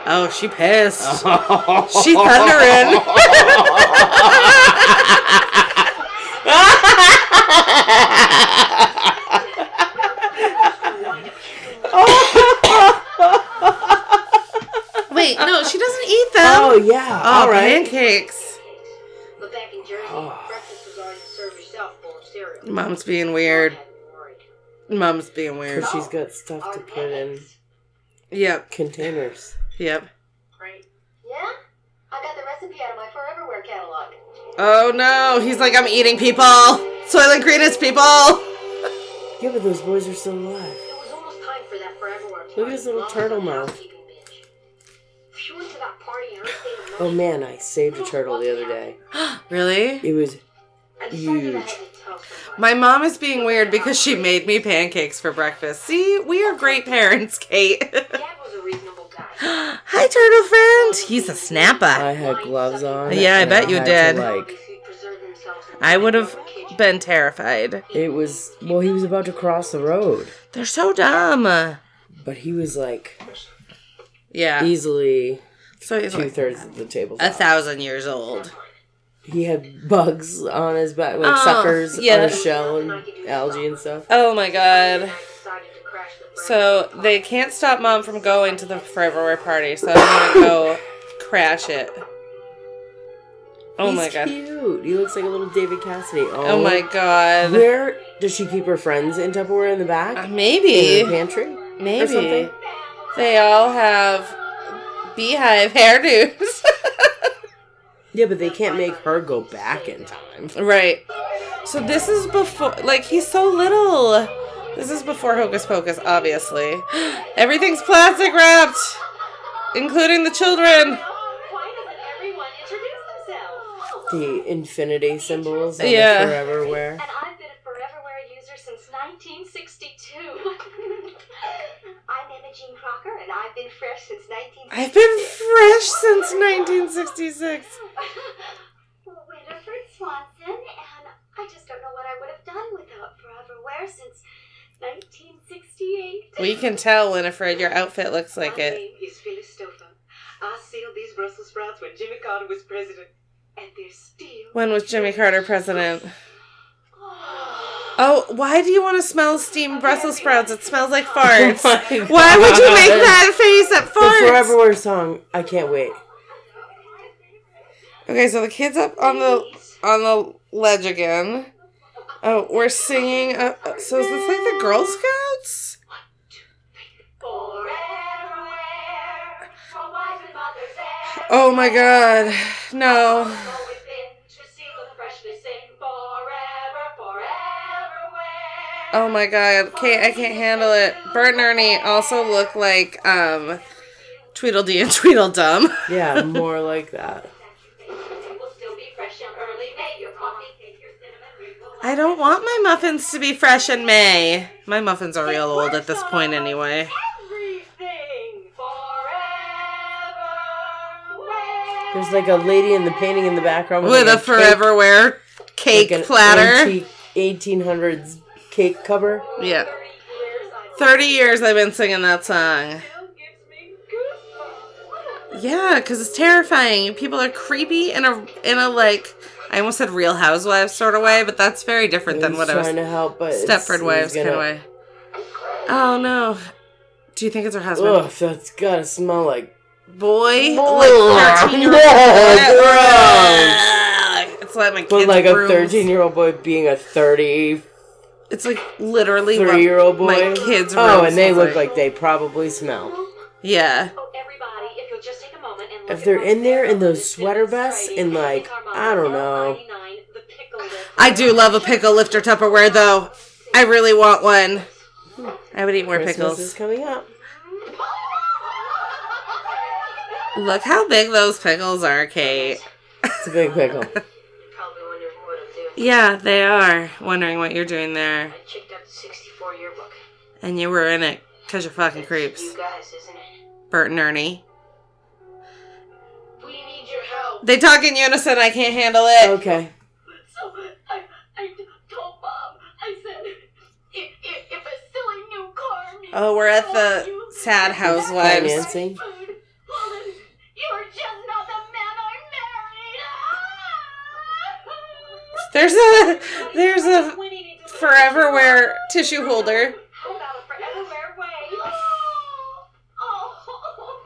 Oh, she pissed. She thundering. Wait, no, she doesn't eat them. oh yeah. Oh, All right. pancakes. But back in Jersey, Oh. breakfast was always served yourself bowl of cereal. Mom's being weird. I hadn't worried. Mom's being weird. Because she's got stuff to put in Yep, containers. yep. Great. Yeah? I got the recipe out of my Foreverware catalog. Oh no, he's like, I'm eating people. Soylent Green is people. Yeah, but those boys are still alive. It was almost time for that Foreverware Look at his little turtle mouth. Housekeeping binge. If you went to that party in her state of Oh man, I saved a oh, turtle the other day. Really? It was I decided I huge. had to tell somebody. My mom is being weird because she made me pancakes for breakfast. See, we are great parents, Kate. Dad was a reasonable guy. Hi, turtle friend. He's a snapper. I had gloves on. Yeah, I and bet you had did. To, like Obviously preserve themselves in I would have been terrified. it was well, he was about to cross the road, They're so dumb. but he was like Yeah. easily So two like thirds of the table. a thousand years old. He had bugs on his back, like Oh, suckers yeah. on his shell and algae and stuff. Oh my god. I decided to crash the So they can't stop mom from going to the Foreverware party, so I'm gonna go crash it. Oh He's my god. cute. He looks like a little David Cassidy. Oh, Oh my god. Where does she keep her friends in Tupperware in the back? Uh, in Maybe. the pantry? Maybe. Something? They all have beehive hairdos. Yeah, but they can't make her go back in time. right. So this is before, like, he's so little. This is before Hocus Pocus, obviously. Everything's plastic wrapped, including the children. Why doesn't everyone introduce themselves? The infinity symbols on Yeah. the forever wear. And I've been a Foreverware user since 1962. Imogene Crocker, and I've been fresh since 1962. I've been fresh since 1966. Winifred Swanson, and I just don't know what I would have done without Foreverware since 1968. We can tell, Winifred, your outfit looks like My it. name is Phyllis Stouffer. I sealed these Brussels sprouts when Jimmy Carter was president. And they're still. When was Jimmy Carter president? Oh, why do you want to smell steamed Brussels sprouts? It smells like farts. Oh Why would you make that face at farts? The Forever Foreverware song. I can't wait. Okay, so the kids up on the on the ledge again. Oh, we're singing. Uh, uh, so is this like the Girl Scouts? Foreverware, for wives and mothers and Oh my God, no. Oh my God, Kate, I can't handle it. Bert and Ernie also look like um, Tweedledee and Tweedledum. Yeah, more like that. Will still be fresh and early. May your coffee, cake, your cinnamon wrinkle. I don't want my muffins to be fresh in May. My muffins are real old at this point anyway. There's like a lady in the painting in the background With like a forever wear cake cake, like platter. 1800s cake cover. Yeah. 30 years I've been singing that song. still gives me goosebumps. Yeah, because it's terrifying. People are creepy in a in a like I almost said Real Housewives sort of way, but that's very different than what I was trying to help, but Stepford Wives kind of way. Oh no. Do you think it's her husband? Ugh, that's gotta smell like. Boy, like thirteen year old. Gross. It's like my kids. But like a 13 year old boy being a 33 It's like literally what year old boy. My kids. Oh, and they look like they probably smell. Yeah. Oh, everybody, if you'll just take a moment and look If they're in there in those sweater vests and like, I don't know. L99, the pickle lift. I do love a pickle lifter Tupperware though. I really want one. I would eat more Christmas is coming up. Look how big those pickles are, Kate. It's a big pickle. You're probably wondering what I'm doing. Yeah, they are. Wondering what you're doing there. I checked out the 64 yearbook. And you were in it because you're fucking creeps. You guys, isn't it? Bert and Ernie. We need your help. They talk in unison. I can't handle it. Okay. So I, I told Bob. I said, if, if, if a silly new car meets Oh, we're at the you, Sad Housewives. Financing. food, well then, you're just not the man I married. There's a there's a forever wear tissue holder. How about a forever wear way? Oh, oh,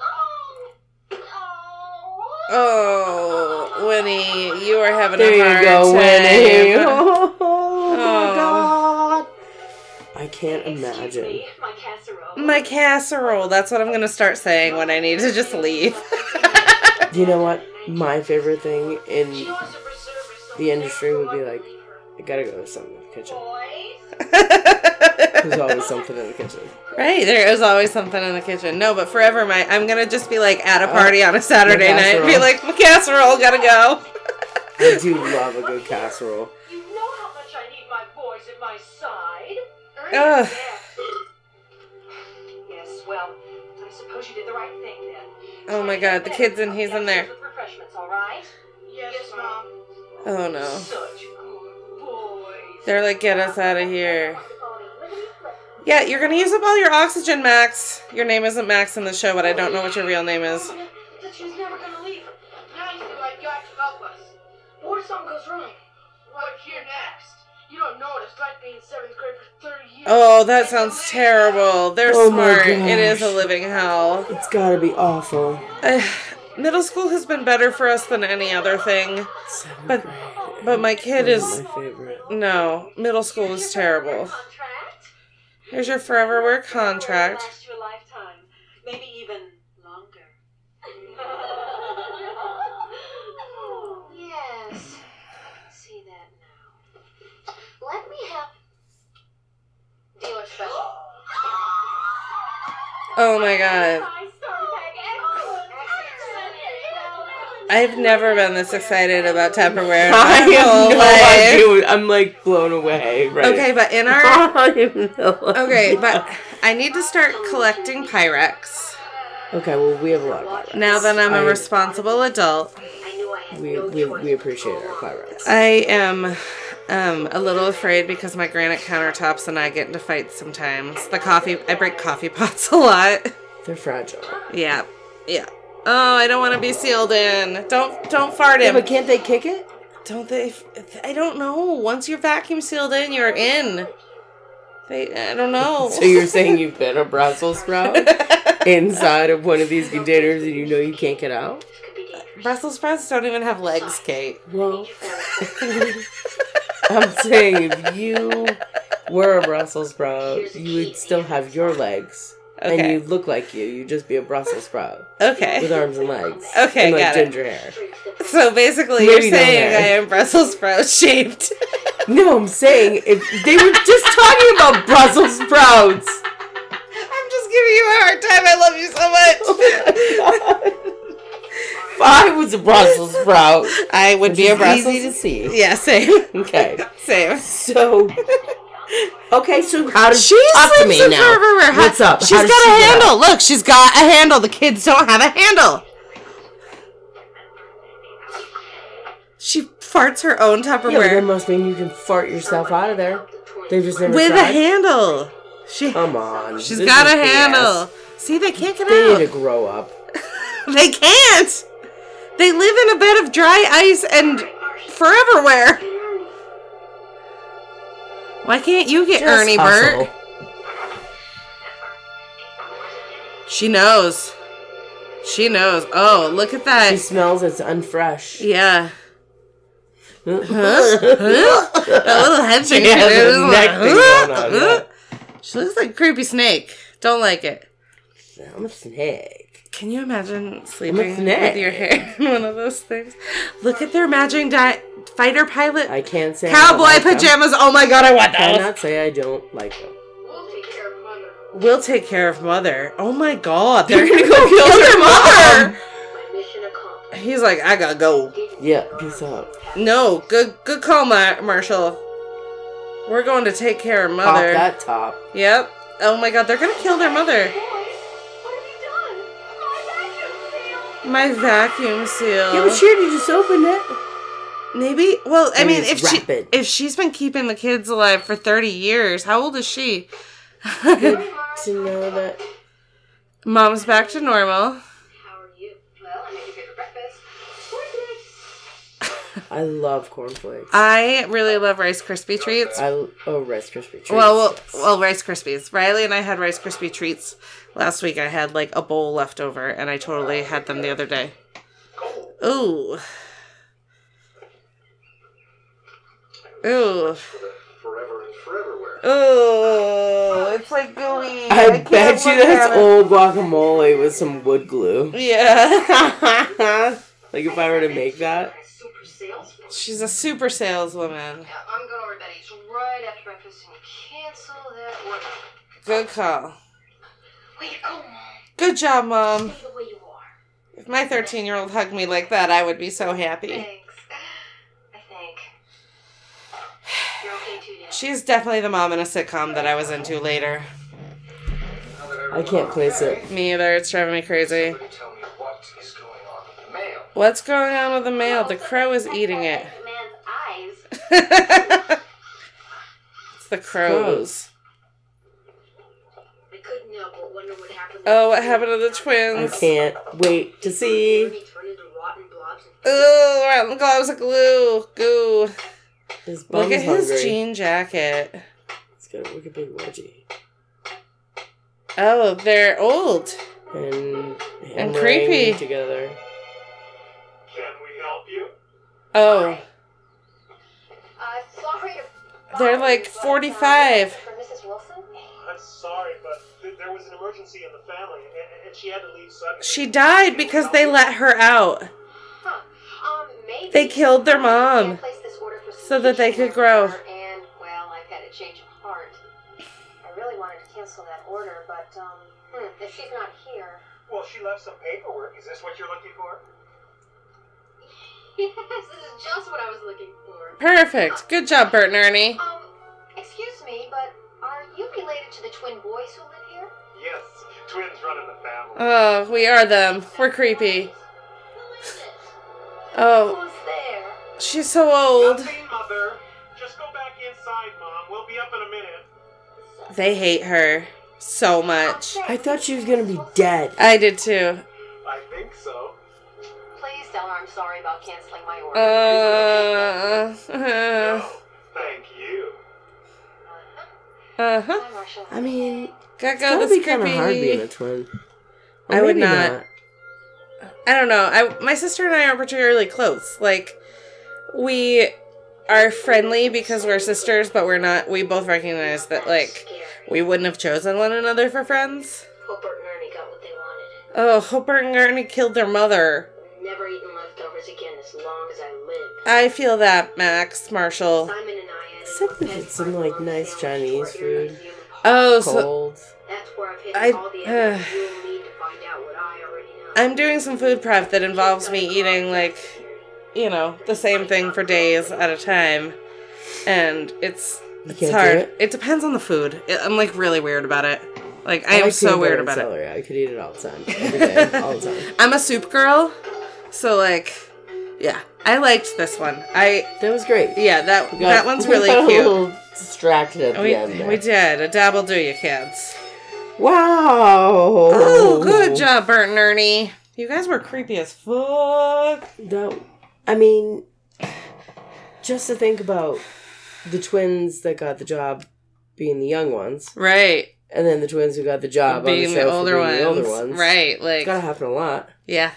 oh, Oh, Winnie, you are having There a hard you go, Winnie. time. Oh, oh, my Oh. god. I can't Excuse imagine. me, my casserole. My casserole. That's what I'm gonna start saying when I need to just leave. You know what? My favorite thing in the industry would be like, I gotta go to something in the kitchen. There's always something in the kitchen. right, there is always something in the kitchen. No, but forever, my I'm gonna just be like at a uh, party on a Saturday my night, and be casserole. like, my casserole, gotta go. I do love a good casserole. you know how much I need my boys at my side. Ugh. Yes, well, I suppose you did the right thing then. Oh my god, the kid's and He's in there. With refreshments, all right? Yes, mom. Oh no. Such. They're like, get us out of here. Yeah, you're gonna use up all your oxygen, Max. Your name isn't Max in the show, but I don't know what your real name is. She's never gonna leave. Now you feel like you have to help us. What if something goes wrong? What here next? You don't know what it's like being in seventh grade for 30 years. Oh, that sounds terrible. They're Oh smart. It is a living hell. It's gotta be awful. middle school has been better for us than any other thing. Seventh But- grade. But my kid That is my favorite. no. Middle school is terrible. Contract? Here's your forever work contract. Last you a lifetime. Maybe even longer. Yes. See that now. Let me have. Dealer special. Oh my god. Five star pack. Excellent. Excellent. I've never been this excited about Tupperware. I have no life. idea. I'm like blown away. Right. Okay, but in our no okay, but I need to start collecting Pyrex okay. Well, we have a lot of Pyrex. now that I'm a I- responsible adult. I knew I had We we, we appreciate our Pyrex. I am um, a little afraid because my granite countertops and I get into fights sometimes. The coffee, I break coffee pots a lot. They're fragile. Yeah, yeah. Oh, I don't want to be sealed in. Don't don't fart Yeah, in. but can't they kick it? Don't they? I don't know. Once you're vacuum sealed in, you're in. They, I don't know. So you're saying you've been a Brussels sprout inside of one of these containers and you know you can't get out? Brussels sprouts don't even have legs, Kate. Well, I'm saying if you were a Brussels sprout, you would still have your legs. And you'd look like you. You'd just be a Brussels sprout Okay. with arms and legs. Okay, and like got it. ginger hair. So basically, Maybe you're saying hair. I am Brussels sprout shaped. No, I'm saying if they were just talking about Brussels sprouts. I'm just giving you a hard time. I love you so much. Oh if I was a Brussels sprout, I would be a Brussels. easy to see. Yeah, same. Okay, Same. so okay, so how does She talk to sleeps me in now? forever. How- What's up? She's How got she a handle. Look, she's got a handle. The kids don't have a handle. She farts her own Yeah, but that Tupperware must mean you can fart yourself out of there. They've just never with a handle. She, Come on, She's got a BS. handle. See, they can't get They out. need to grow up. They can't. They live in a bed of dry ice and foreverware. Why can't you get Just Ernie. Bert? She knows. She knows. Oh, look at that. She smells it's unfresh. Yeah. A little head She thing. has a neck like, thing going on. She looks like a creepy snake. Don't like it. I'm a snake. Can you imagine sleeping with your hair in one of those things? Look at their matching di- fighter pilot I can't say I don't cowboy like them. pajamas. Oh my god, I want I those. cannot say I don't like them. We'll take care of mother. We'll take care of mother. Oh my god, they're gonna go kill their mother. My mission accomplished. He's like, I gotta go. Yeah, peace out. No, good, good call, Mar- Marshall. We're going to take care of mother. Pop mother. that top. Yep. Oh my god, they're gonna kill their mother. Boys, what have you done? My vacuum seal. My vacuum seal. Yeah, but she already just opened it. Maybe. Well, I Maybe mean, if it's she if she's been keeping the kids alive for thirty years, how old is she? Good to know that. Mom's back to normal. How are you? Well, I made you for breakfast. I love cornflakes. I really love Rice Krispie treats. I oh Rice Krispie treats. Well, well, yes. well, Rice Krispies. Riley and I had Rice Krispie treats last week. I had like a bowl left over, and I totally had them the other day. Ooh, ooh, For forever and Foreverware. It's like gooey. I, can't bet you that's old guacamole with some wood glue. Yeah, like if I were to make that. She's a super saleswoman. Yeah, I'm going over to Betty's right after breakfast and cancel that order. Good call. Way to go, Mom. Good job, mom. Stay the way you are. If my thirteen-year-old hugged me like that, I would be so happy. Thanks. I think. You're okay too, Dad. She's definitely the mom in a sitcom that I was into later. I can't place it. Me either. It's driving me crazy. Somebody tell me what is going on with the mail. What's going on with the crow is eating it. It's the crows. I couldn't help but wonder what happened. Oh, what happened to the twins? I can't wait to see. Ernie turned blobs Ooh, rotten globs of glue. Goo. His Look bum's at his hungry. jean jacket. It's got a wicked big wedgie. Oh, they're old. And And creepy. together. Can we help you? Oh, Uh, sorry they're like you, but, 45. For Mrs. Wilson? I'm sorry, but th- there was an emergency in the family, and, and she had to leave suddenly. She died because they let her out. Huh. Um, maybe. They killed their mom so that they could grow. And, well, I've had a change of heart. I really wanted to cancel that order, but, um, hmm, if she's not here. Well, she left some paperwork. Is this what you're looking for? Yes, this is just what I was looking for. Perfect. Good job, Bert and Ernie. Um, excuse me, but are you related to the twin boys who live here? Yes, twins running the family. Oh, we are them. We're creepy. Who is it? Oh, Who's there? She's so old. Nothing, mother. Just go back inside, mom. We'll be up in a minute. They hate her so much. I thought she was gonna be dead. I did too. I think so. Please tell her I'm sorry about canceling my order. Uh, uh, No, thank you. uh huh. I mean, Gotta gotta this be kind of hard being a twin. Or I would maybe not. I don't know. I my sister and I aren't particularly close. Like we are friendly because we're sisters, but we're not. We both recognize that like we wouldn't have chosen one another for friends. Hope and Ernie got what they wanted. Oh, Hopper and Ernie killed their mother. Never eating leftovers again as long as I live. I feel that, Max Marshall. Simon and I had Except if it's some, like, nice Chinese food. Oh, so That's where I've hidden I- all the evidence uh, you'll need to find out what I already know. I'm doing some food prep that involves me eating like you know the same thing for days at a time, and it's You it's hard. it? It depends on the food. I'm like really weird about it. Like I am like so weird about and it. celery. I could eat it all the time, every day, all the time. I'm a soup girl, so like, yeah, I liked this one. I That was great. yeah that got- that one's we really got a cute. little distracted at the We, end. there. we did a dabble do you kids. Wow. Oh, good job, Bert and Ernie. You guys were creepy as fuck. That, I mean, just to think about the twins that got the job being the young ones, Right, and then the twins who got the job being on the, the, older being ones. the older ones. Right, It's like gotta happen a lot. Yeah.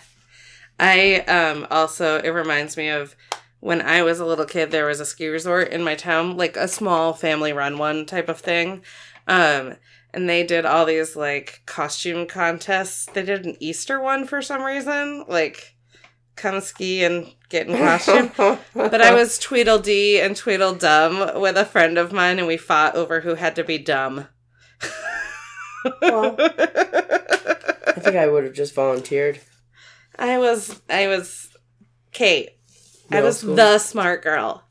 I um also it reminds me of when I was a little kid there was a ski resort in my town, like a small family run one type of thing. Um and they did all these like costume contests. They did an Easter one for some reason, like come ski and get in costume. but I was Tweedledee and Tweedledum with a friend of mine and we fought over who had to be dumb. Well. I think I would have just volunteered. I was I was Kate. I was school. the smart girl.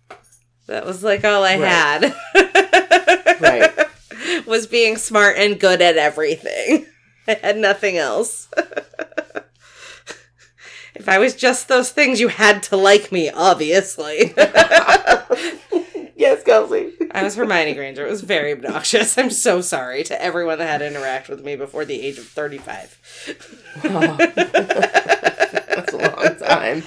That was like all I Right. had. Right. was being smart and good at everything. I had nothing else. If I was just those things, you had to like me, obviously. yes, Kelsey. I was Hermione Granger. It was very obnoxious. I'm so sorry to everyone that had to interact with me before the age of 35. Oh. That's a long time.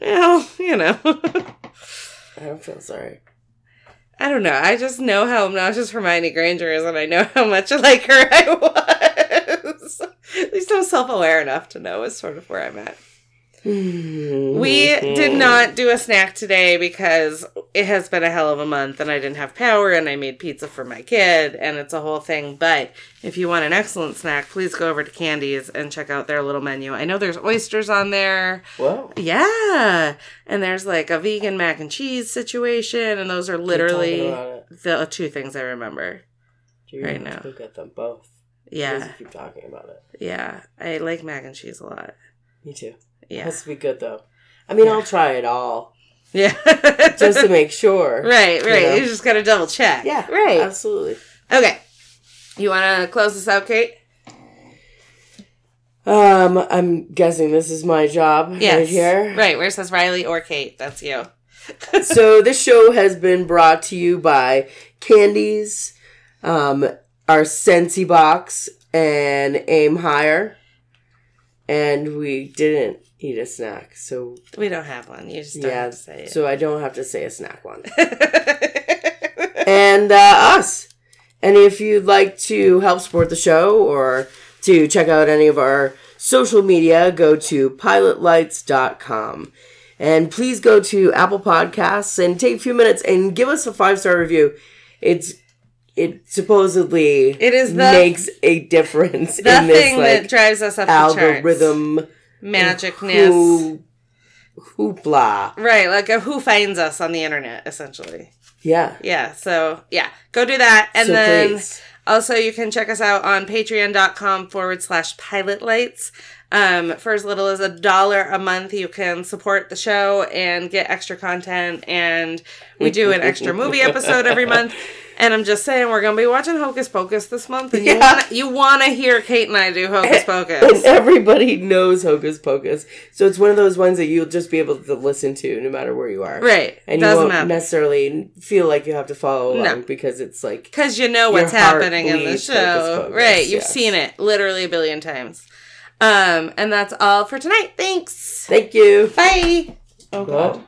Well, you know. I don't feel sorry. I don't know. I just know how obnoxious Hermione Granger is, and I know how much like her I was. At least I'm self aware enough to know is sort of where I'm at. We mm-hmm. did not do a snack today because it has been a hell of a month and I didn't have power and I made pizza for my kid and it's a whole thing. But if you want an excellent snack, please go over to Candy's and check out their little menu. I know there's oysters on there. Whoa. Yeah. And there's like a vegan mac and cheese situation and those are literally talking about it. the two things I remember. Right now. Go get them both. Yeah. Keep talking about it. Yeah. I like mac and cheese a lot. Me too. Yeah. has to be good though. I mean, I'll try it all Yeah. just to make sure. Right, right. You know? You just gotta double check. Yeah. Right. Absolutely. Okay. You wanna close this out, Kate? Um, I'm guessing this is my job Yes. right here. Right, where it says Riley or Kate. That's you. so this show has been brought to you by Candies, um, our Sensi box, and Aim Higher. And we didn't eat a snack, so We don't have one. You just don't yeah, have to say it. so I don't have to say a snack one. and uh, us. And if you'd like to help support the show or to check out any of our social media, go to pilotlights.com. And please go to Apple Podcasts and take a few minutes and give us a five star review. It's it supposedly It is the- makes a difference the in this thing that drives us up the charts. Magicness. hoo- hoopla. Right, like a who finds us on the internet, essentially. Yeah. Yeah, so yeah, go do that. And So then please. also you can check us out on patreon.com forward slash pilot lights. Um, for as little as a dollar a month, you can support the show and get extra content. And we do an extra movie episode every month. And I'm just saying, we're gonna be watching Hocus Pocus this month, and you Yeah. wanna you wanna hear Kate and I do Hocus And Pocus. everybody knows Hocus Pocus. So it's one of those ones that you'll just be able to listen to no matter where you are. Right, And you doesn't won't matter necessarily feel like you have to follow along No. because it's like Because you know what's happening in the show. Pocus, right. You've yes. seen it literally a billion times. Um, and that's all for tonight. Thanks. thank you. Bye. Oh God.